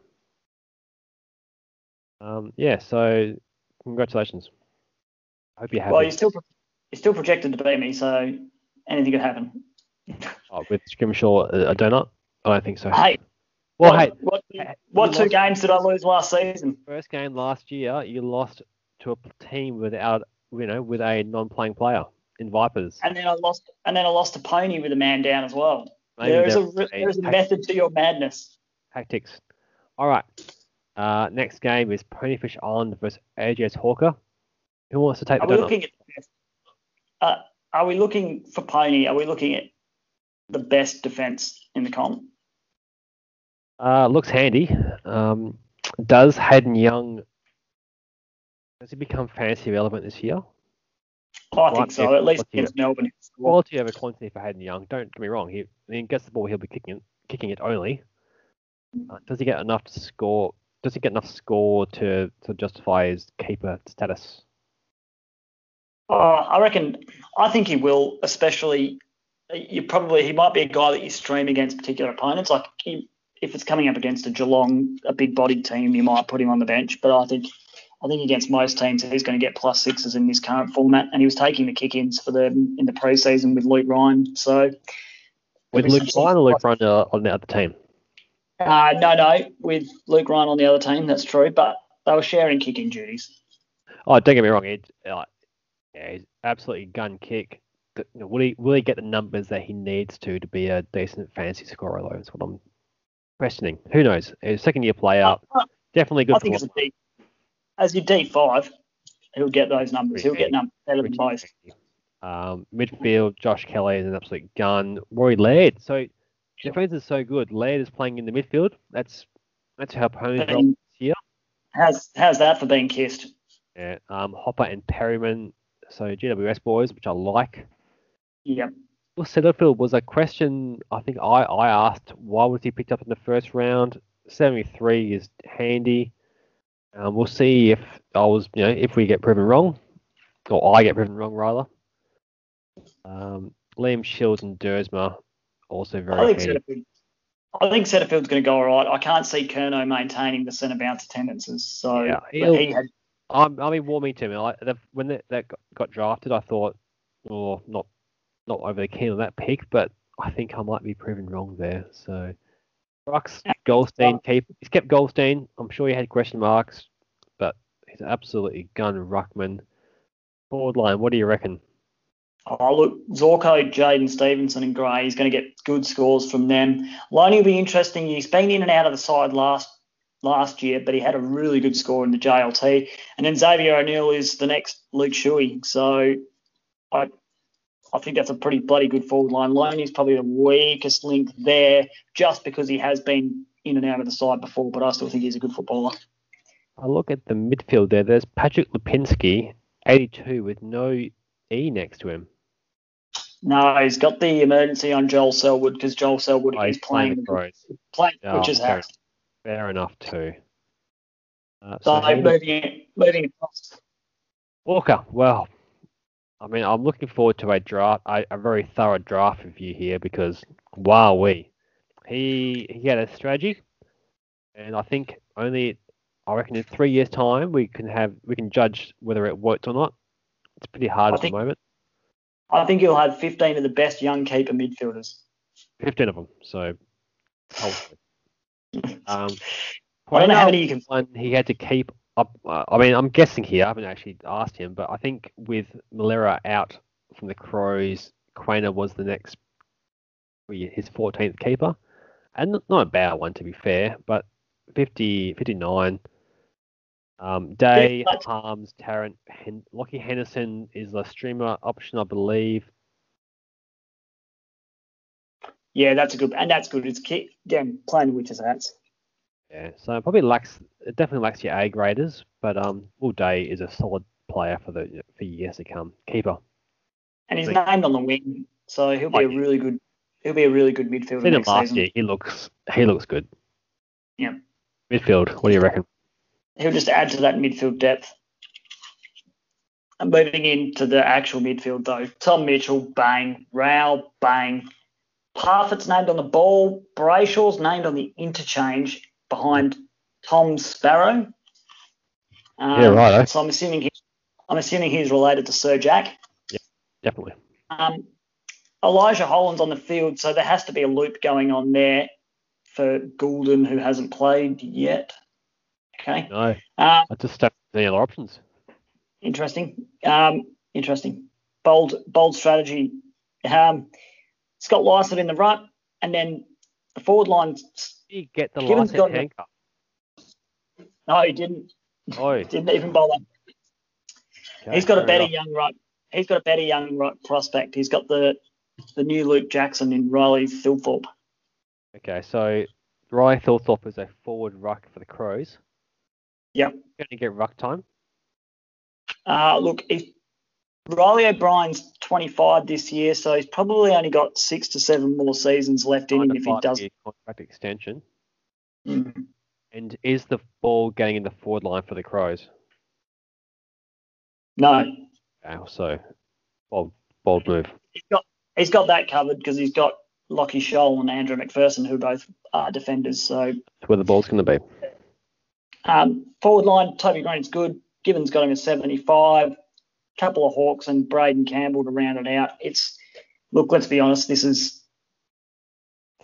Um, yeah, so congratulations. Hope you're happy. Well, you're still you're still projected to beat me, so anything could happen. Oh, with Scrimshaw, a, a donut? I don't think so. Hey, well, what, hey, what, what two games did I lose last season? first game last year, you lost to a team without, you know, with a non-playing player in Vipers. And then I lost, and then I lost to Pony with a man down as well. Maybe there is a there is a method to your madness. tactics. All right. Uh, next game is Ponyfish Island versus AJS Hawker. Who wants to take Are the we looking at? Uh, are we looking for Pony? Are we looking at the best defense in the comp? Uh, looks handy. Um, does Hayden Young does he become fantasy relevant this year? I think so. At least against Melbourne. Quality over quantity for Hayden Young. Don't get me wrong. He when he gets the ball, he'll be kicking it, kicking it only. Uh, does he get enough to score? Does he get enough score to, to justify his keeper status? Oh, I reckon. I think he will, especially. You probably he might be a guy that you stream against particular opponents. Like he, if it's coming up against a Geelong, a big-bodied team, you might put him on the bench. But I think, I think against most teams, he's going to get plus sixes in this current format. And he was taking the kick-ins for the in the preseason with Luke Ryan. So With Luke Ryan or Luke Ryan uh, on the other team? Uh, no, no, with Luke Ryan on the other team, that's true. But they were sharing kicking duties. Oh, don't get me wrong. He, uh, yeah, he's absolutely gun kick. Th- you know, Will he will he get the numbers that he needs to to be a decent fantasy scorer? Though is what I'm questioning. Who knows? He's a second year player, definitely good I think for as a as your D five, he'll get those numbers. He'll get Pretty numbers better than Pretty most. handy. Um, midfield, Josh Kelly is an absolute gun. Rory Laird. So defense is so good. Laird is playing in the midfield. That's that's how this year. How's how's that for being kissed? Yeah. Um, Hopper and Perryman. So GWS boys, which I like. Yep. Well, Setterfield was a question I think I, I asked why was he picked up in the first round? 73 is handy. Um, we'll see if I was, you know, if we get proven wrong, or I get proven wrong rather. Um, Liam Shiels and Dersma also very I think. Setterfield. I think Setterfield's going to go all right. I can't see Kerno maintaining the centre bounce attendances. So Yeah, he'll- had I'm, I mean, warming to me. Like, they've- when that, that got- drafted, I thought, oh, not not overly keen on that pick, but I think I might be proven wrong there. So, Rux Goldstein keep he's kept Goldstein. I'm sure he had question marks, but he's absolutely gun ruckman. Forward line, what do you reckon? Oh, look, Zorko, Jaidyn Stephenson, and Gray. He's going to get good scores from them. Loney will be interesting. He's been in and out of the side last last year, but he had a really good score in the JLT. And then Xavier O'Neill is the next Luke Shuey. So I I think that's a pretty bloody good forward line. Loney's probably the weakest link there, just because he has been in and out of the side before. But I still think he's a good footballer. I look at the midfield there. There's Patrick Lipinski, 82, with no E next to him. No, he's got the emergency on Joel Selwood because Joel Selwood Oh, is playing playing playing Yeah, which is fair. hat. Fair enough too. Uh, So so moving moving across. Walker, well, I mean, I'm looking forward to a draft, a, a very thorough draft review here because, wow, we, he he had a strategy, and I think only, I reckon in three years' time we can have we can judge whether it worked or not. It's pretty hard I at think- the moment. I think he'll have 15 of the best young keeper midfielders. Fifteen of them, so. Um, I don't know how many you can. one he had to keep up. Uh, I mean, I'm guessing here. I haven't actually asked him, but I think with Malera out from the Crows, Quainer was the next, his 14th keeper, and not a bad one to be fair. But 50, 59. Um, Day, Yeah, Harms, Tarrant, Hen- Lachie Henderson is a streamer option, I believe. Yeah, that's a good, and that's good. It's keep again playing the witches hats. Yeah, so it probably lacks, it definitely lacks your A graders, but um, Will Day is a solid player for the for years to come. Keeper. And he's named on the wing, so he'll be Oh, a really good. He'll be a really good midfielder Seen him last season. year. He looks he looks good. Yeah. Midfield. What do you reckon? He'll just add to that midfield depth. And moving into the actual midfield though, Tom Mitchell, bang. Rao, bang. Parfitt's named on the ball. Brayshaw's named on the interchange behind Tom Sparrow. Um, Yeah, right, eh? So I'm assuming he, I'm assuming he's related to Sir Jack. Yeah, definitely. Um, Elijah Holland's on the field, so there has to be a loop going on there for Goulden, who hasn't played yet. Okay. No, Um, I just don't see any other options. interesting. Um, interesting. Bold, bold strategy. Um, Scott Lycett in the front, and then the forward line. You get the license got- handcuff. No, he didn't. Oh, Didn't even bother. okay, He's got a better enough. young right. He's got a better young right prospect. He's got the the new Luke Jackson in Riley Thilthorpe. Okay, so Riley Thilthorpe is a forward ruck for the Crows. Yep. Going to get ruck time. Uh, look, if Riley O'Brien's 25 this year, so he's probably only got six to seven more seasons left in him if he does. contract extension. Mm. And is the ball getting in the forward line for the Crows? No, Okay, so bold, bold move. he's got he's got that covered because he's got Lachie Sholl and Andrew McPherson, who both are defenders. So That's where the ball's going to be. um, forward line, Toby Greene's good. Gibbons got him a 75. Couple of Hawks and Braeden Campbell to round it out. It's look, let's be honest. This is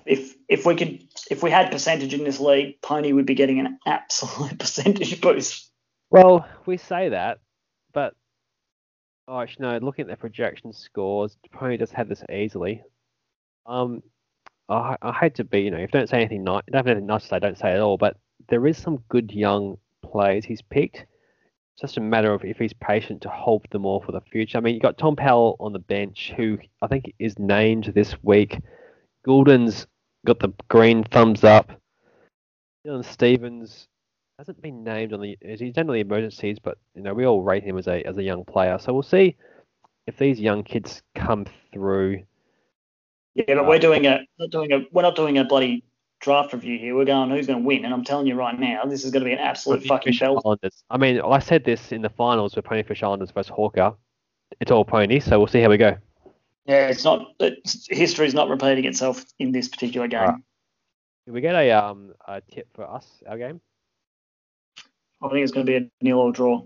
if if we could if we had percentage in this league, Pony would be getting an absolute percentage boost. Well, we say that, but oh, no. Looking at the projection scores, Pony does have this easily. Um, I, I hate to be, you know, if you don't say anything nice, don't have anything nice to say, don't say it at all. But there is some good young players he's picked. It's just a matter of if he's patient to hold them all for the future. I mean, you've got Tom Powell on the bench, who I think is named this week. Goulden's got the green thumbs up. Dylan Stephens hasn't been named on the. He's done the emergencies, but you know we all rate him as a as a young player. So we'll see if these young kids come through. Yeah, but we're uh, doing a not doing a we're not doing a bloody draft review here. We're going who's going to win, and I'm telling you right now, this is going to be an absolute fucking. Islanders. I mean, I said this in the finals with Ponyfish Islanders versus Hawker. It's all pony, so we'll see how we go. Yeah, it's not it's, history's not repeating itself in this particular game. Right. Can we get a um a tip for us our game? I think it's going to be a nil or draw.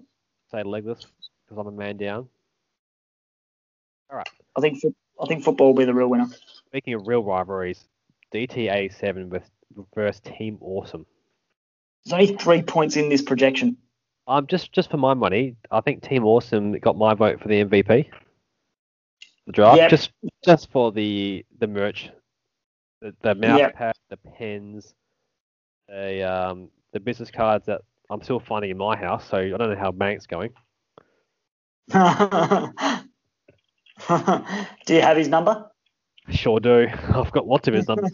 Say legless because I'm a man down. All right. I think I think football will be the real winner. Speaking of real rivalries, DTA seven with reverse Team Awesome. There's only three points in this projection. Um, just just for my money, I think Team Awesome got my vote for the MVP. The draft, Yep. just just for the the merch, the, the mouse Yep. pad, the pens, the um the business cards that I'm still finding in my house. So I don't know how bank's going. Do you have his number? Sure do. I've got lots of his numbers.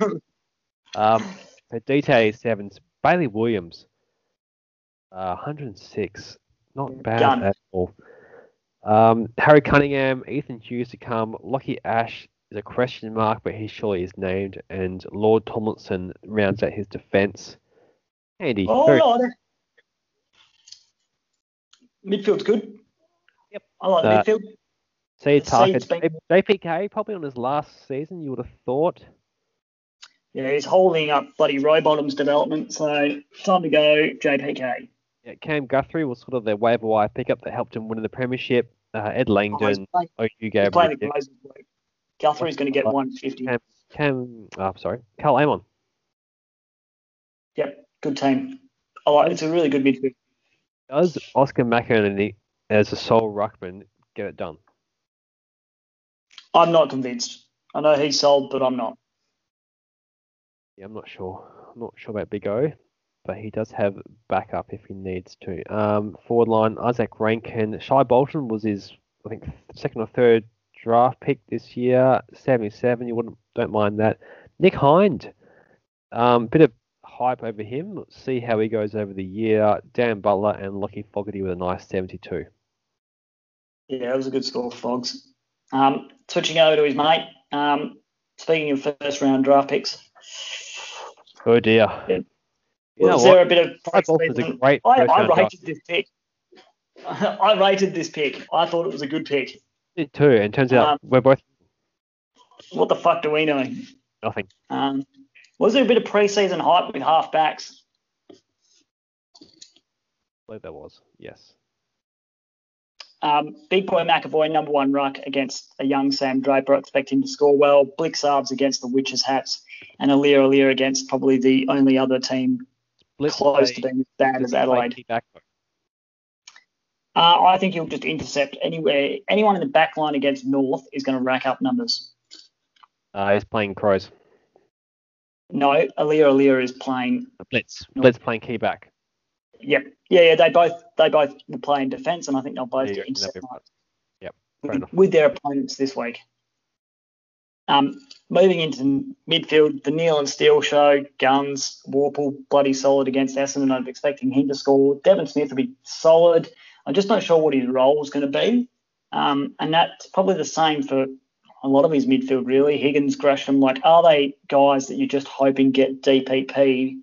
Um, so DTA sevens, Bailey Williams, uh, 106, not bad Gun. at all. Um, Harry Cunningham, Ethan Hughes to come. Lachie Ash is a question mark, but he surely is named. And Lord Tomlinson rounds out his defence. Andy, Oh, very- no. Midfield's good. Yep. I like Uh, midfield. See target. been- JPK probably on his last season. You would have thought. Yeah, he's holding up bloody Rowbottom's development, so time to go JPK. Yeah, Cam Guthrie was sort of their waiver wire pickup that helped him win the premiership. Uh, Ed Oh, Langdon, playing, OU Gabriel. playing the Glazers week. Guthrie's going to get 150. Cam, Cam, oh, sorry, Karl Amon. Yep, good team. I like. It's a really good midfield. Does Oscar McInerney as a sole ruckman get it done? I'm not convinced. I know he's sold, but I'm not. Yeah, I'm not sure. I'm not sure about Big O, but he does have backup if he needs to. Um, forward line, Isaac Rankine. Shai Bolton was his, I think, second or third draft pick this year. 77. You wouldn't don't mind that. Nick Hind. Um, bit of hype over him. Let's see how he goes over the year. Dan Butler and Lachie Fogarty with a nice 72. Yeah, it was a good score for Fogs. Um, switching over to his mate. Um, speaking of first round draft picks, Oh dear. Yeah. You know was what? there a bit of Shai Bolton's a great I, I round draft rated this pick. I rated this pick. I thought it was a good pick. pick too, and turns out Um, we're both What the fuck do we know? nothing. Um, was there a bit of preseason hype with halfbacks? I believe that was yes. Um, big boy McEvoy, number one ruck against a young Sam Draper, expect him to score well. Blicavs against the Witches Hats, and Aliir Aliir against probably the only other team Blitz close play- to being as bad as Adelaide. Uh, I think he'll just intercept anywhere. Anyone in the back line against North is going to rack up numbers. Uh, he's playing Crows. No, Aliir Aliir is playing. Blitz. No. Blitz playing key back. Yep, yeah, yeah. They both they both will play in defence, and I think they'll both Yeah, get you reckon intercept be right. fair with, with their opponents this week. Um, moving into midfield, the Neale and Steele show, Guns, Warple, bloody solid against Essendon. I'm expecting him to score. Devon Smith will be solid. I'm just not sure what his role is going to be. Um, and that's probably the same for a lot of his midfield, really. Higgins, Gresham, like, are they guys that you're just hoping get DPP,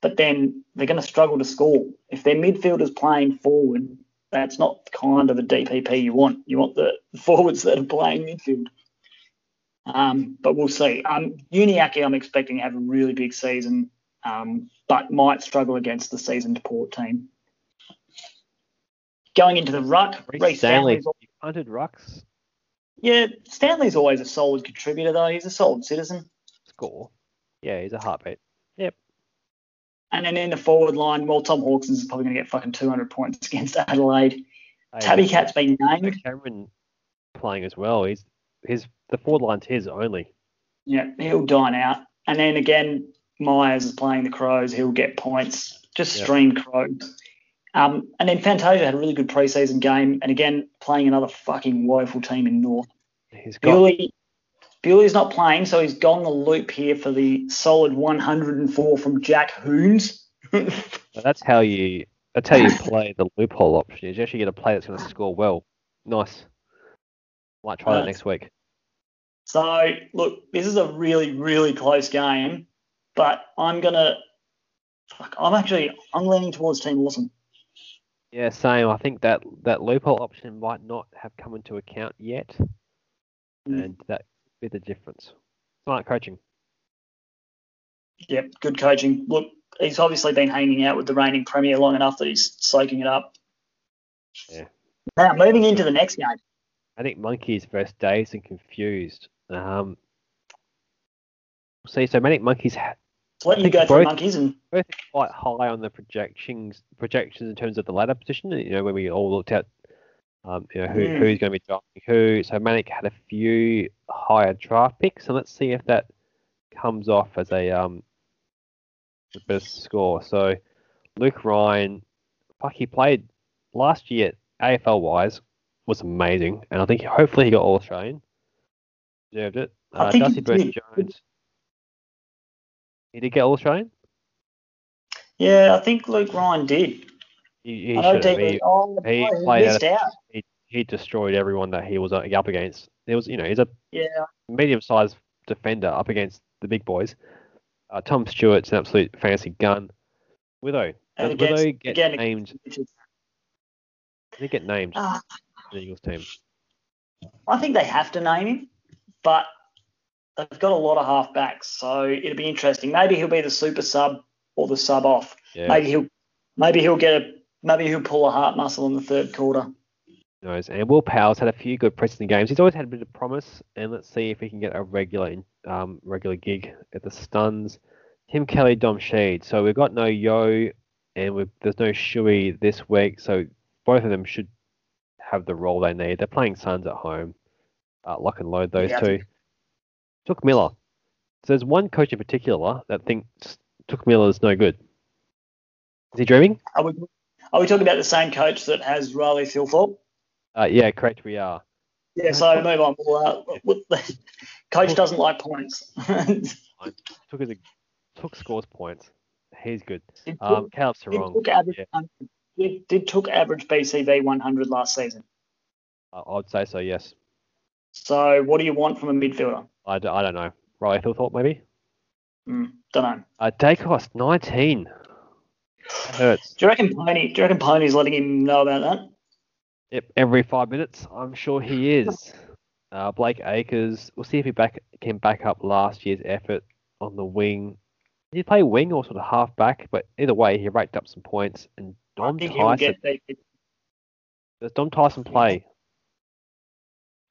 but then they're going to struggle to score? If their midfielders playing forward, that's not the kind of a DPP you want. You want the forwards that are playing midfield. Um, but we'll see. Um, Uniacke, I'm expecting to have a really big season, um, but might struggle against the seasoned Port team. Going into the ruck, Rhys Stanley. Stanley's, punted rucks. yeah, Stanley's always a solid contributor though. He's a solid citizen. Score. Yeah, he's a heartbeat. And then in the forward line, well, Tom Hawkins is probably going to get fucking 200 points against Adelaide. Hey, Tabby Cat's been named. Cameron playing as well. He's his the forward line's his only. Yeah, he'll dine out. And then again, Myers is playing the Crows. He'll get points. Just Yep. stream Crows. Um, and then Fantasia had a really good preseason game. And again, playing another fucking woeful team in North. He's got Bewley, Bewley's not playing, so he's gone the loop here for the solid 104 from Jack Hoons. Well, that's how you that's how you play the loophole option. You actually get a play that's going to score well. Nice. Might try that next week. So look, this is a really, really close game, but I'm gonna. Fuck, I'm actually I'm leaning towards Team Awesome. Yeah, same. I think that that loophole option might not have come into account yet, Mm. and that be the difference. Smart coaching. Yep, good coaching. Look, he's obviously been hanging out with the reigning premier long enough that he's soaking it up. Yeah. Now moving into the next game. I think monkeys versus dazed and confused. Um, see, so Manic Monkeys ha- Let you go for monkeys and both quite high on the projections projections in terms of the ladder position. You know, when we all looked at um, you know who, Mm. who's going to be drafting who. So Manic had a few higher draft picks, and let's see if that comes off as a um the best score. So Luke Ryan, fuck, he played last year AFL wise was amazing, and I think hopefully he got All Australian. Deserved it. I Uh, Darcy did. Jones. He did get All Australian. yeah, I think Luke Ryan did. He, he should have. He, he boy, he played missed out. he, he destroyed everyone that he was uh, up against. There was, you know, he's a Yeah, medium-sized defender up against the big boys. Uh, Tom Stewart's an absolute fancy gun. Widow. Does against- get again, named? Did he get named in the Eagles team? I think they have to name him, but they've got a lot of halfbacks, so it'll be interesting. Maybe he'll be the super sub or the sub off. Yeah. Maybe he'll maybe he'll get a maybe he'll pull a heart muscle in the third quarter. Knows. And Will Powell's had a few good preseason games. He's always had a bit of promise, and let's see if he can get a regular um, regular gig at the Stuns. Tim Kelly, Dom Sheed. So we've got no Yo, and we've, there's no Shuey this week. So both of them should have the role they need. They're playing Suns at home. Uh, lock and load those Yeah. two. Touk Miller. So there's one coach in particular that thinks Touk Miller is no good. Is he dreaming? Are we talking about the same coach that has Riley Thilthorpe? Uh, yeah, correct. We are. Yeah, so move on. We'll, uh, coach doesn't like points. Took his, took scores points. He's good. Did Um, Took- Caleb did Sarong. Took average, yeah. did, did took average BCV 100 last season. I I would say so. Yes. So what do you want from a midfielder? I, d- I don't know. Riley Thilthorpe maybe. Mm, don't know. Uh, Dacos 19. That hurts. Do you reckon Pony? Do you reckon Pony's letting him know about that? Yep, every five minutes. I'm sure he is. Uh, Blake Acres. We'll see if he back can back up last year's effort on the wing. Did he play wing or sort of half back? But either way, he raked up some points. And Dom Tyson. get. Does Dom Tyson play?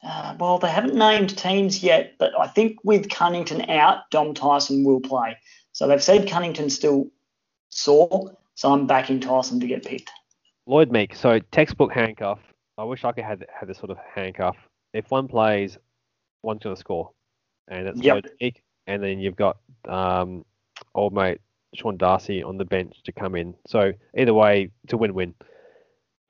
Uh, well, they haven't named teams yet, but I think with Cunnington out, Dom Tyson will play. So they've said Cunnington's still sore, so I'm backing Tyson to get picked. Lloyd Meek. So textbook handcuff. I wish I could have had this sort of handcuff. If one plays, one's going to score, and it's Yep. Lloyd Meek. And then you've got um, old mate Sean Darcy on the bench to come in. So either way, it's a win-win.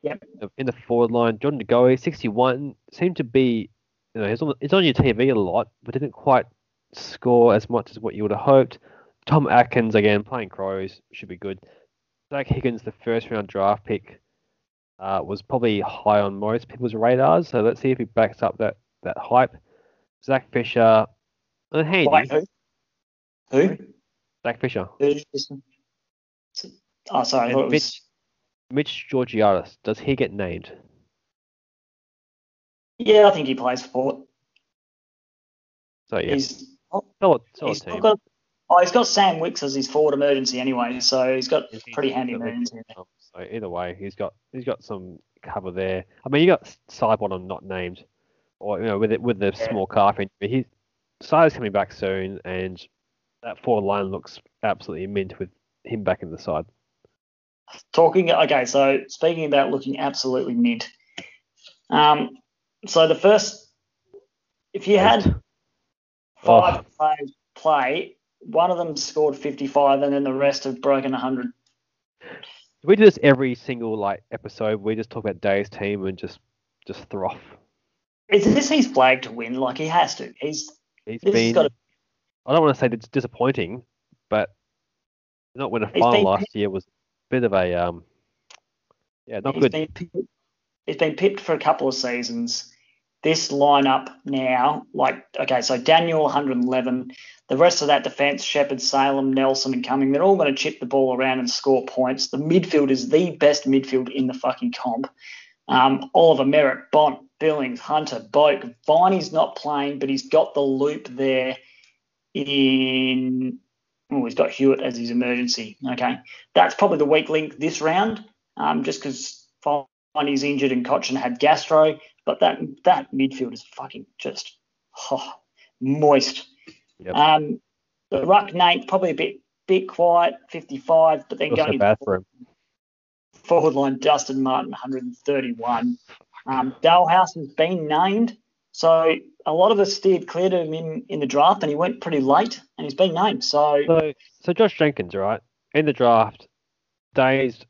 Yep. In the forward line, John DeGoey, 61, seemed to be, you know, he's on, he's on your TV a lot, but didn't quite score as much as what you would have hoped. Tom Atkins, again, playing Crows, should be good. Zach Higgins, the first round draft pick, uh, was probably high on most people's radars. So let's see if he backs up that, that hype. Zach Fisher, uh, handy. Wait, who? Who? Zach Fisher. Who's? Oh, sorry. I And thought it was, Mitch- Mitch Georgiadis, does he get named? yeah, I think he plays for Port. So yeah, He's, oh, solid, solid he's team. got, oh, he's got Sam Wicks as his forward emergency anyway, so he's got Is he- pretty handy he's emergency. So either way, he's got he's got some cover there. I mean, you got Sidebottom not named, or you know, with it with the Yeah. small calf injury, he Side's coming back soon, and that forward line looks absolutely mint with him back in the side. Talking, okay, so speaking about looking absolutely mint. Um, so the first, if you had five Oh. players play, one of them scored 55, and then the rest have broken 100. We do this every single like episode. We just talk about day's team and just just throw off. Is this his flag to win? Like he has to. He's he's been. got to. I don't want to say it's disappointing, but not when a final been- last year was a bit of a um. Yeah, not he's good been, he's been picked for a couple of seasons. This lineup now, like okay, so Daniel 111, the rest of that defense, Shepard, Salem, Nelson, and Cumming, they're all going to chip the ball around and score points. The midfield is the best midfield in the fucking comp. Um, Oliver Merrett, Bont, Billings, Hunter, Boak. Viney's not playing, but he's got the loop there in. Oh, he's got Hewitt as his emergency. Okay, that's probably the weak link this round, um, just because Viney's injured and Cochin had gastro. But that that midfield is fucking just oh, moist. Yep. Um, the ruck Nate probably a bit bit quiet, 55, but then going bad for forward line, Dustin Martin, 131. Um, Dahlhaus has been named, so a lot of us steered clear to him in, in the draft, and he went pretty late, and he's been named. So So, so Josh Jenkins, right? In the draft, Days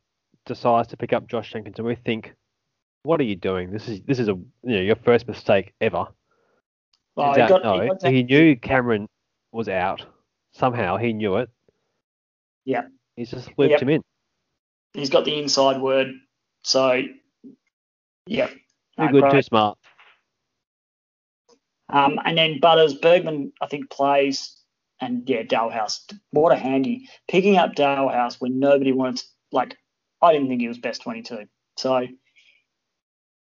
decides to pick up Josh Jenkins, and we think, what are you doing? This is this is a you know your first mistake ever. Turns he got, no, he so he knew Cameron was out. Somehow he knew it. Yeah. He's just looped Yep. him in. he's got the inside word. So, yeah. Too No, good, great. too smart. Um, and then Butters, Bergman, I think, plays, and yeah, Dahlhaus. What a handy. Picking up Dahlhaus when nobody wants, like, I didn't think he was best 22. So,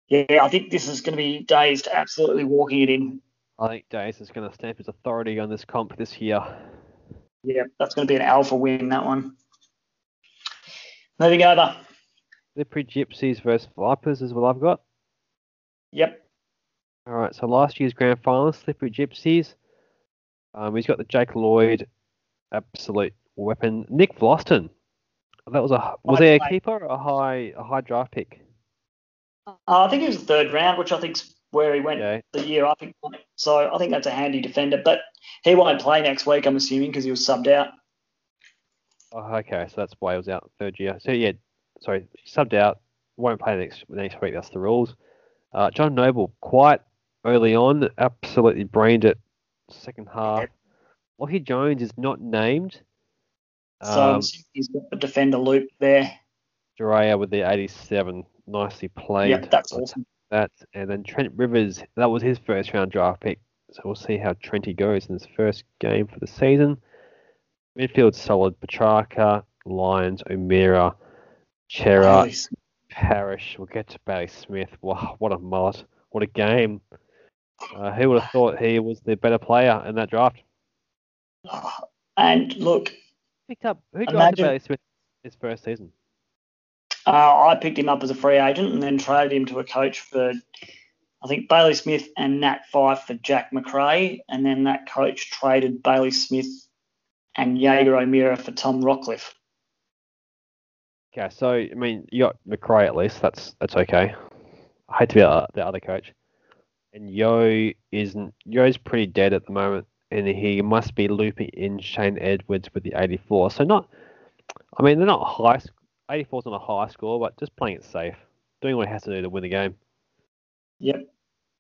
yeah, I think this is going to be dazed, absolutely walking it in. I think Dazed is going to stamp his authority on this comp this year. Yeah, that's going to be an alpha win, that one. Moving over. Slippery Gypsies versus Vipers is what I've got. Yep. All right, so last year's grand final, Slippery Gypsies. Um, he's got the Jake Lloyd, absolute weapon. Nick Vlastuin. That was a was he a keeper or a high a high draft pick? Uh, I think it was the third round, which I think's where he went the year I think. So I think that's a handy defender. But he won't play next week, I'm assuming, because he was subbed out. Oh, okay, so that's why he was out third year. So yeah, sorry, subbed out. Won't play next next week. That's the rules. Uh, John Noble quite early on, absolutely brained it. Second half. Lachie Jones is not named. So Um, assuming he's got the defender loop there. Jiraiya with the 87, nicely played. Yep, that's awesome. that. And then Trent Rivers, that was his first round draft pick. So we'll see how Trenty goes in his first game for the season. Midfield solid. Petrarca, Lyons, O'Meara, Cerra, Parrish. We'll get to Barry Smith. Wow, what a mullet. What a game. Uh, who would have thought he was the better player in that draft? And look, Picked up. Who drafted Imagine- Barry Smith his first season? Uh, I picked him up as a free agent and then traded him to a coach for, I think, Bailey Smith and Nat Fyfe for Jack Macrae. And then that coach traded Bailey Smith and Jaeger O'Meara for Tom Rockliff. Okay, so I mean, you got Macrae at least. That's that's okay. I hate to be the other coach. And Yo isn't Yo's pretty dead at the moment, and he must be looping in Shane Edwards with the 84. So not, I mean, they're not high. 84 is not a high score, but just playing it safe, doing what he has to do to win the game. Yep.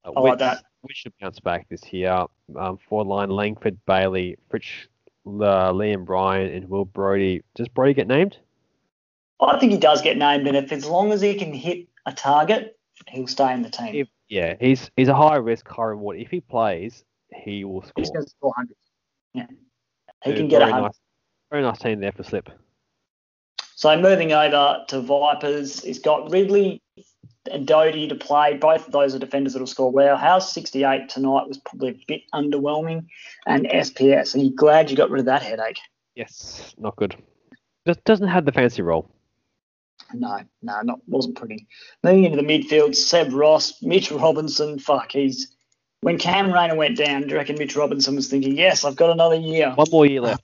Uh, I like that. We should bounce back this year. Um, forward line: Langford, Bailey, Fritsch, uh, Liam Bryan, and Will Brodie. Does Brodie get named? I think he does get named, and if as long as he can hit a target, he'll stay in the team. If, yeah, he's he's a high risk, high reward. If he plays, he will score. He's going to score hundreds. Yeah, he can get a hundred. Nice, very nice team there for Slip. So moving over to Vipers, he's got Ridley and Doedee to play. Both of those are defenders that'll score well. House 68 tonight was probably a bit underwhelming, and SPS. Are you glad you got rid of that headache? Yes, not good. Just doesn't have the fancy role. No, no, not wasn't pretty. Moving into the midfield, Seb Ross, Mitch Robinson. Fuck, he's when Cam Rayner went down. Do you reckon Mitch Robinson was thinking, "Yes, I've got another year, one more year left."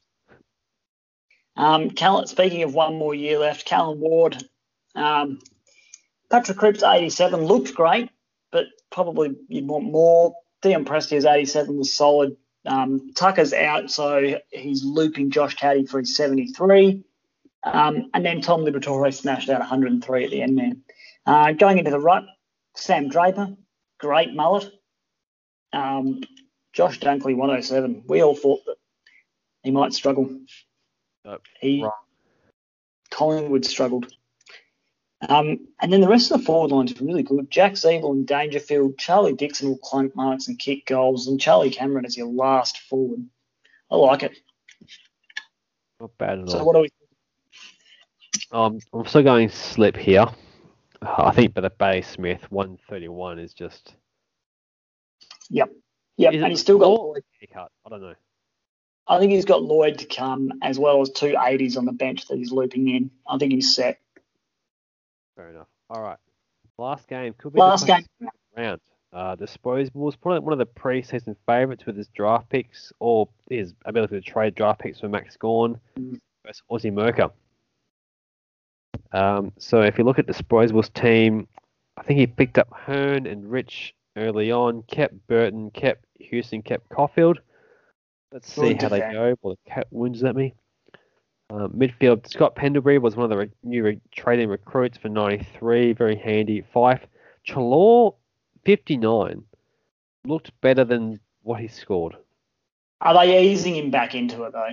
Um, speaking of one more year left, Callan Ward, um, Patrick Cripps 87 looked great, but probably you'd want more. Dion Prestia's 87 was solid. Um, Tucker's out, so he's looping Josh Caddy for his 73. Um, and then Tom Liberatore smashed out 103 at the end there. Uh, going into the right, Sam Draper, great mullet. Um, Josh Dunkley 107. We all thought that he might struggle. Nope. He Wrong. Collingwood struggled. Um, and then the rest of the forward lines are really good. Jack Ziebell and Dangerfield, Charlie Dixon will clunk marks and kick goals, and Charlie Cameron is your last forward. I like it. Not bad at so all. So what do we um, I'm still going to slip here. I think, but the Bay Smith 131 is just. Yep. Yep. and he's still got. Cut? I don't know. I think he's got Lloyd to come as well as two 80s on the bench that he's looping in. I think he's set. Fair enough. All right. Last game could be last game round. Uh, Disposables, probably one of the preseason favourites with his draft picks or his ability to trade draft picks for Max Gawn mm. versus Aussie Merker. Um, so if you look at the Disposables team, I think he picked up Hearn and Rich early on, kept Burton, kept Houston, kept Caulfield. Let's see how they go. Well, the cat wounds at me. Um, midfield, Scott Pendlebury was one of the re- new re- trading recruits for 93, very handy. Fyfe. Chalor 59, looked better than what he scored. Are they easing him back into it, though?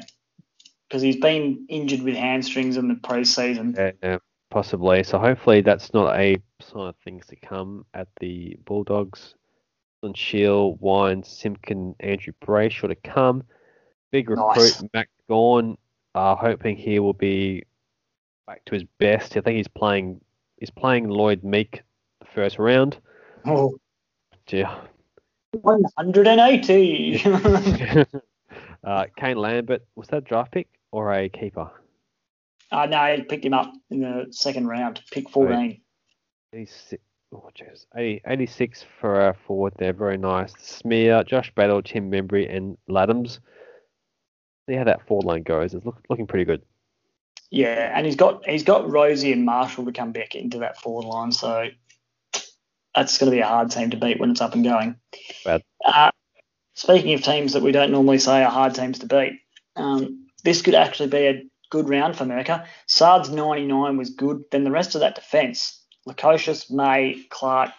Because he's been injured with hamstrings in the preseason. Yeah, yeah, possibly. So hopefully that's not a sign of things to come at the Bulldogs. And Shield, Wines, Simpkin, Andrew Brayshaw to come. Big recruit, nice. Mac Gawn. Uh, hoping he will be back to his best. I think he's playing. He's playing Lloyd Meek the first round. Oh, yeah. 180. uh, Kane Lambert was that a draft pick or a keeper? Uh, no, I picked him up in the second round, pick 14. 86, oh, geez. 80, 86 for a forward there, very nice. Smear, Josh Battle, Tim Membrey, and Ladhams. See how that forward line goes. It's look, looking pretty good. Yeah, and he's got he's got Rosie and Marshall to come back into that forward line, so that's going to be a hard team to beat when it's up and going. Bad. Uh, speaking of teams that we don't normally say are hard teams to beat, um, this could actually be a good round for Mercer. Sard's 99 was good. Then the rest of that defence, Lukosius, May, Clark,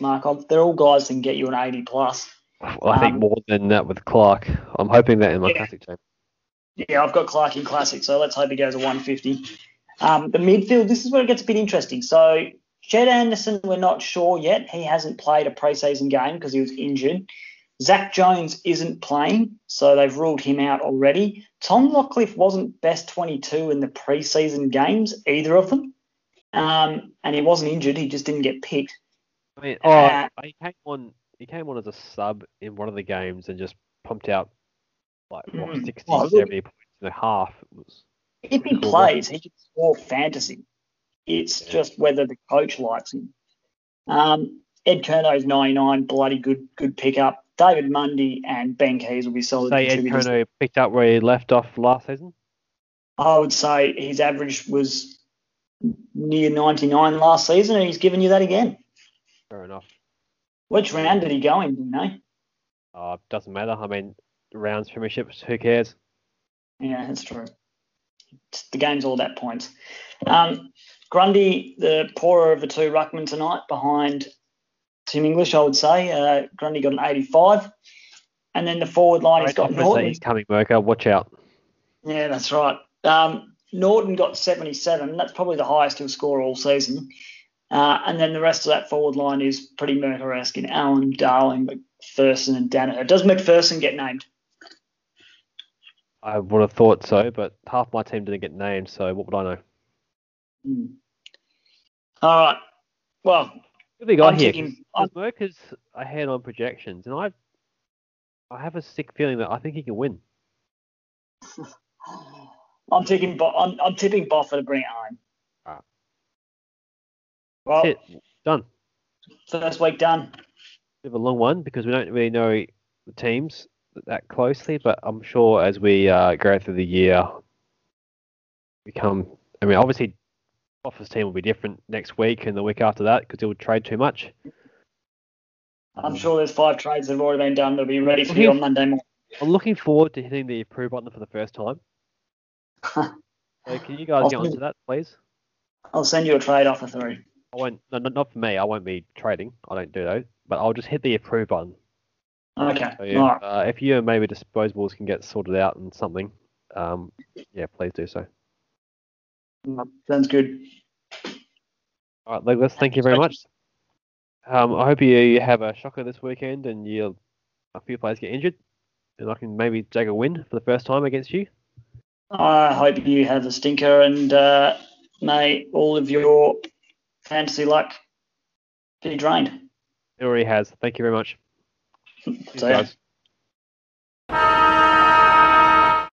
Markov, they're all guys that can get you an 80 plus. Well, I um, think more than that with Clark. I'm hoping that in my yeah. classic team. Yeah, I've got Clark in classic, so let's hope he goes a 150. Um, the midfield, this is where it gets a bit interesting. So Jed Anderson, we're not sure yet. He hasn't played a preseason game because he was injured. Zach Jones isn't playing, so they've ruled him out already. Tom Rockliff wasn't best 22 in the preseason games, either of them. Um, and he wasn't injured, he just didn't get picked. I mean, oh, uh, he came on. He came on as a sub in one of the games and just pumped out like what, mm, 60, 70 points and a half. It was if he cool. plays, he can score fantasy. It's yeah. just whether the coach likes him. Um, Ed Curnow's 99, bloody good good pickup. David Mundy and Ben Keays will be solid. Say Ed Curnow picked up where he left off last season? I would say his average was near 99 last season, and he's given you that again. Fair enough. Which round did he go in, do you know? Uh, doesn't matter. I mean, rounds, premierships, who cares? Yeah, that's true. The game's all about points. Um, Grundy, the poorer of the two ruckmen tonight, behind Tim English, I would say. Uh, Grundy got an 85. And then the forward line, he's got Norton. He's coming, Merker. Watch out. Yeah, that's right. Um, Norton got 77. That's probably the highest he'll score all season. Uh, and then the rest of that forward line is pretty Merker-esque in Allen, Darling, McPherson, and Daniher. Does McPherson get named? I would have thought so, but half my team didn't get named, so what would I know? Hmm. All right. Well, what have we got I'm here? Thinking, Merker's ahead on projections, and I, I have a sick feeling that I think he can win. I'm taking. I'm, I'm tipping Boffa to bring it home. Right. Well, That's it. Done. First week done. Bit of a long one because we don't really know the teams that closely, but I'm sure as we uh, go through the year, become. I mean, obviously, Boffa's team will be different next week and the week after that because he'll trade too much. I'm sure there's five trades that have already been done. They'll be ready for you on Monday morning. I'm looking forward to hitting the approve button for the first time. Can you guys I'll get onto that, please? I'll send you a trade offer through. I won't. No, not for me. I won't be trading. I don't do those. But I'll just hit the approve button. Okay. So, yeah, right. uh, if you and maybe disposables can get sorted out and something, um, yeah, please do so. Sounds good. All right, Legless, thank you very much. Um, I hope you have a shocker this weekend and you a few players get injured, and I can maybe take a win for the first time against you. I hope you have a stinker, and uh, may all of your fantasy luck be drained. It already has. Thank you very much. See